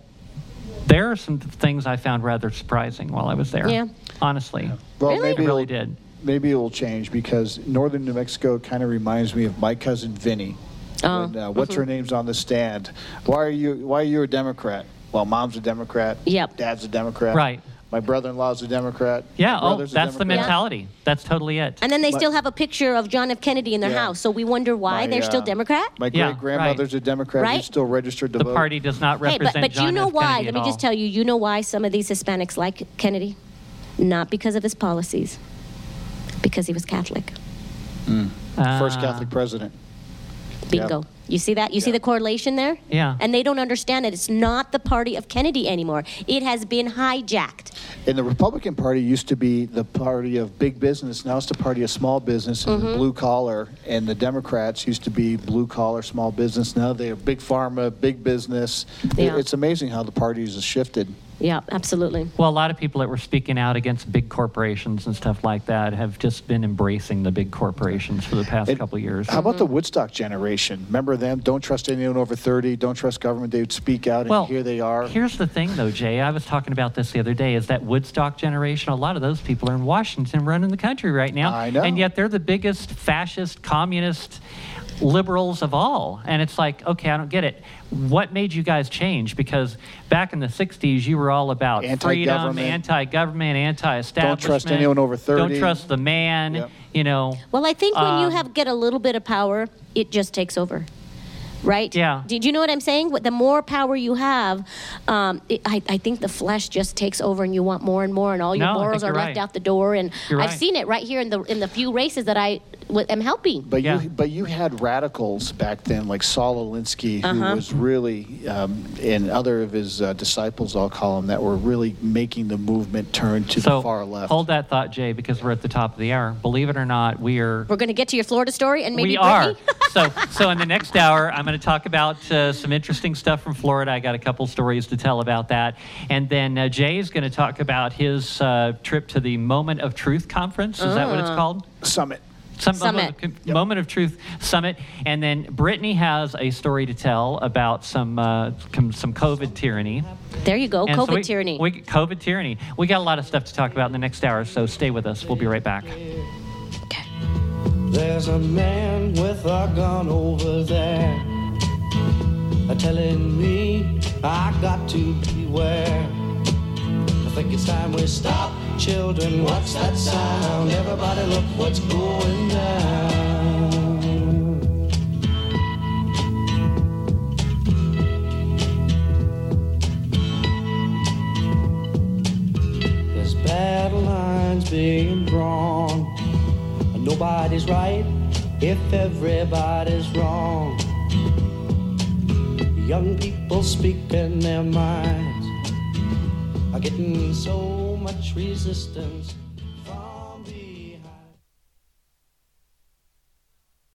there are some things I found rather surprising while I was there. Yeah. honestly, well, Really? maybe I really did. Maybe it will change because northern New Mexico kind of reminds me of my cousin Vinny. Oh, When, uh, what's her name's on the stand? Why are you Why are you a Democrat? Well, mom's a Democrat. Yep. Dad's a Democrat. Right. My brother-in-law's a Democrat. Yeah, oh, brother's a that's the Democrat. mentality. That's totally it. And then they But- still have a picture of John F. Kennedy in their Yeah. house. So we wonder why My, they're still uh, Democrat. My Yeah, great grandmother's a Democrat Right. who's still registered to the vote. party does not represent. Hey, represent but, but John you know F. why? Kennedy Let me just tell you, you know why some of these Hispanics like Kennedy? Not because of his policies, because he was Catholic. First Ah. Catholic president. Bingo. You see that? You see the correlation there? Yeah. And they don't understand it. it's not the party of Kennedy anymore. It has been hijacked. And the Republican Party used to be the party of big business. Now it's the party of small business and Mm-hmm. blue collar. And the Democrats used to be blue collar, small business. Now they are big pharma, big business. Yeah. It's amazing how the parties have shifted. Yeah, absolutely. Well, a lot of people that were speaking out against big corporations and stuff like that have just been embracing the big corporations for the past And couple of years. How about the Mm-hmm. Woodstock generation? Remember them? Don't trust anyone over 30. Don't trust government. They would speak out, and well, here they are. Here's the thing, though, Jay. I was talking about this the other day. Is that Woodstock generation? A lot of those people are in Washington, running the country right now, I know. and yet they're the biggest fascist, communist liberals of all. And it's like, okay, I don't get it. What made you guys change? Because back in the '60s, you were all about freedom, Anti-government. anti-government, anti-establishment. Don't trust anyone over 30. Don't trust the man. Yep. You know. Well, I think when you Um, have get a little bit of power, it just takes over. Right? Yeah. Did you know what I'm saying? What- The more power you have, um, it, I, I think the flesh just takes over, and you want more and more, and all your No, morals are you're left out the door. And You're I've right. seen it right here in the in the few races that I w- am helping. But Yeah. you, but you had radicals back then, like Saul Alinsky, who Uh-huh. was really, um, and other of his uh, disciples, I'll call them, that were really making the movement turn to so the far left. hold that thought, Jay, because we're at the top of the hour. Believe it or not, we are We're going to get to your Florida story, and maybe we are. So, so in the next hour, I'm going to talk about uh, some interesting stuff from Florida. I got a couple stories to tell about that, and then uh, Jay is going to talk about his uh, trip to the Moment of Truth conference. Is that what it's called? Summit. Some. Summit. Moment, Moment of Truth Summit, and then Brittney has a story to tell about some uh, com- some COVID tyranny. There you go, And so COVID we- tyranny. We, COVID tyranny. We got a lot of stuff to talk about in the next hour, so stay with us. We'll be right back. Okay. There's a man with a gun over there. are telling me I got to beware. Think it's time we stop. Children, what's that sound? Everybody look what's going down. There's battle lines being drawn. And nobody's right if everybody's wrong. Young people speak in their minds are getting so much resistance.